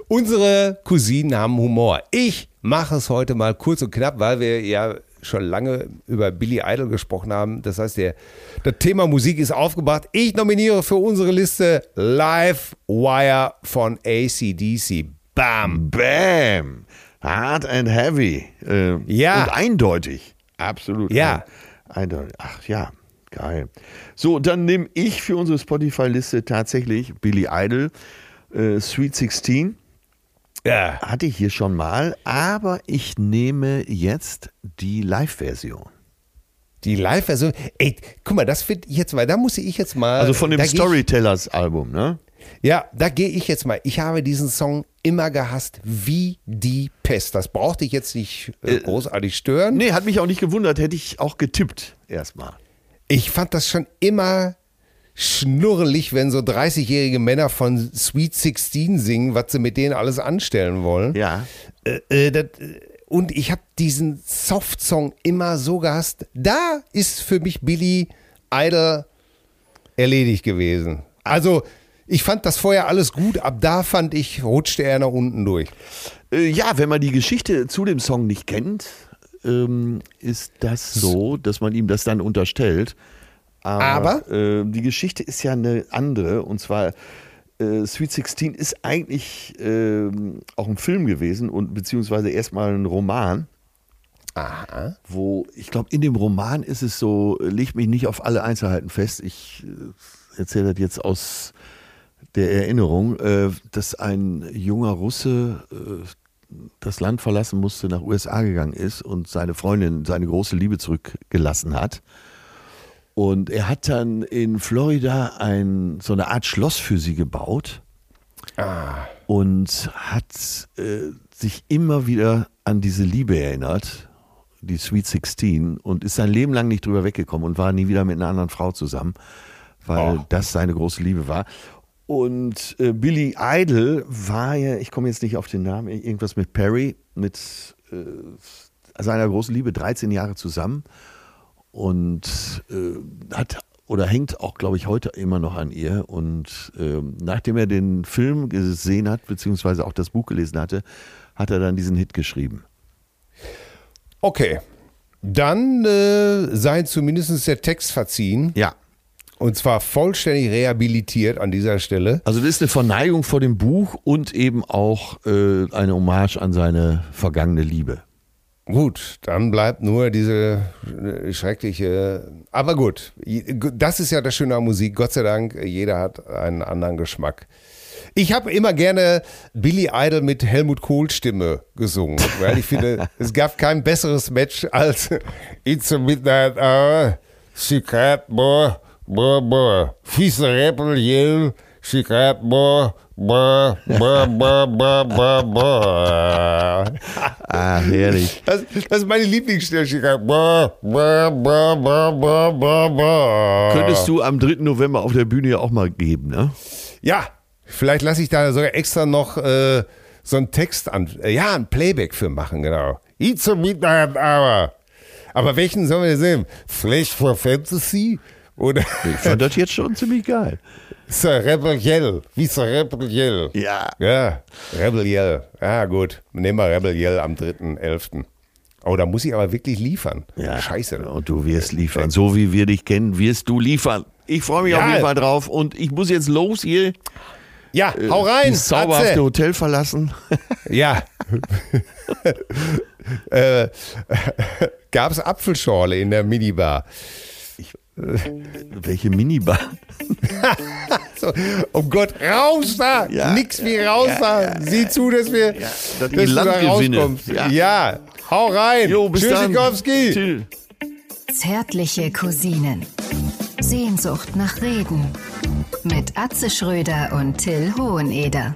unsere Cousinen haben Humor. Ich mache es heute mal kurz und knapp, weil wir ja schon lange über Billy Idol gesprochen haben. Das heißt, der, das Thema Musik ist aufgebracht. Ich nominiere für unsere Liste Live Wire von ACDC. Bam. Bam. Hard and heavy. Äh, Ja. Und eindeutig. Absolut. Ja. Eindeutig. Ach ja, geil. So, dann nehme ich für unsere Spotify-Liste tatsächlich Billy Idol, äh, Sweet 16. Ja. Hatte ich hier schon mal, aber ich nehme jetzt die Live-Version. Die Live-Version. Ey, guck mal, das finde ich jetzt mal, da muss ich jetzt mal. Also von dem Storytellers-Album, ne? Ja, da gehe ich jetzt mal. Ich habe diesen Song immer gehasst wie die Pest. Das brauchte ich jetzt nicht äh, großartig stören. Nee, hat mich auch nicht gewundert, hätte ich auch getippt erstmal. Ich fand das schon immer schnurrelig, wenn so 30-jährige Männer von Sweet 16 singen, was sie mit denen alles anstellen wollen. Ja. Äh, äh, das, äh, und ich habe diesen Soft-Song immer so gehasst. Da ist für mich Billy Idol erledigt gewesen. Also, ich fand das vorher alles gut, ab da fand ich, rutschte er nach unten durch. Äh, ja, wenn man die Geschichte zu dem Song nicht kennt, ähm, ist das so, dass man ihm das dann unterstellt. Aber? äh, die Geschichte ist ja eine andere und zwar äh, Sweet 16 ist eigentlich ähm, auch ein Film gewesen und beziehungsweise erstmal ein Roman. Aha. wo ich glaube, in dem Roman ist es so, äh, legt mich nicht auf alle Einzelheiten fest. Ich äh, erzähle das jetzt aus der Erinnerung, äh, dass ein junger Russe äh, das Land verlassen musste, nach USA gegangen ist und seine Freundin, seine große Liebe zurückgelassen hat. Und er hat dann in Florida ein, so eine Art Schloss für sie gebaut und hat äh, sich immer wieder an diese Liebe erinnert, die Sweet 16, und ist sein Leben lang nicht drüber weggekommen und war nie wieder mit einer anderen Frau zusammen, weil Oh. das seine große Liebe war. Und äh, Billy Idol war ja, ich komme jetzt nicht auf den Namen, irgendwas mit Perry, mit äh, seiner großen Liebe 13 Jahre zusammen und äh, hat oder hängt auch, glaube ich, heute immer noch an ihr. Und ähm, nachdem er den Film gesehen hat, beziehungsweise auch das Buch gelesen hatte, hat er dann diesen Hit geschrieben. Okay. Dann äh, sei zumindest der Text verziehen. Ja. Und zwar vollständig rehabilitiert an dieser Stelle. Also das ist eine Verneigung vor dem Buch und eben auch äh, eine Hommage an seine vergangene Liebe. Gut, dann bleibt nur diese äh, schreckliche. Aber gut, das ist ja das Schöne an Musik. Gott sei Dank, jeder hat einen anderen Geschmack. Ich habe immer gerne Billy Idol mit Helmut Kohl Stimme gesungen, [LAUGHS] weil ich finde, es gab kein besseres Match als It's a Midnight Hour, she can't more, more, more. She's a rebel, yell, can't more, more, more, more, more, more, more. Ah, herrlich. Das, das ist meine Lieblingsstelle. Can't more, more, more, more, more, more, more. Könntest du am 3. November auf der Bühne ja auch mal geben, ne? Ja, vielleicht lasse ich da sogar extra noch äh, so einen Text an, äh, ja, ein Playback für machen, genau. It's a midnight hour. Aber welchen sollen wir sehen? Flash for Fantasy? Oder Ich fand das jetzt schon ziemlich geil. Sir Rebel Yell? Wie Sir Rebel Yell? Ja. Ja, Rebel Yell. Ja, gut. Nehmen wir Rebel Yell am 3.11. Oh, da muss ich aber wirklich liefern. Ja. Scheiße. Und du wirst liefern. So wie wir dich kennen, wirst du liefern. Ich freue mich Ja. auf jeden Fall drauf und ich muss jetzt los hier. Ja, hau rein. Das zauberhafte Atze. Hotel verlassen. [LAUGHS] Ja. [LAUGHS] äh, [LAUGHS] Gab es Apfelschorle in der Minibar? Welche Minibar? [LAUGHS] So, um Gott, raus da! Ja. Nix wie raus da! Sieh zu, dass wir dass dass du da rauskommst. Ja. Ja. hau rein! Jo, bis. Tschüssikowski! Tschüss. Zärtliche Cousinen. Sehnsucht nach Reden. Mit Atze Schröder und Till Hoheneder.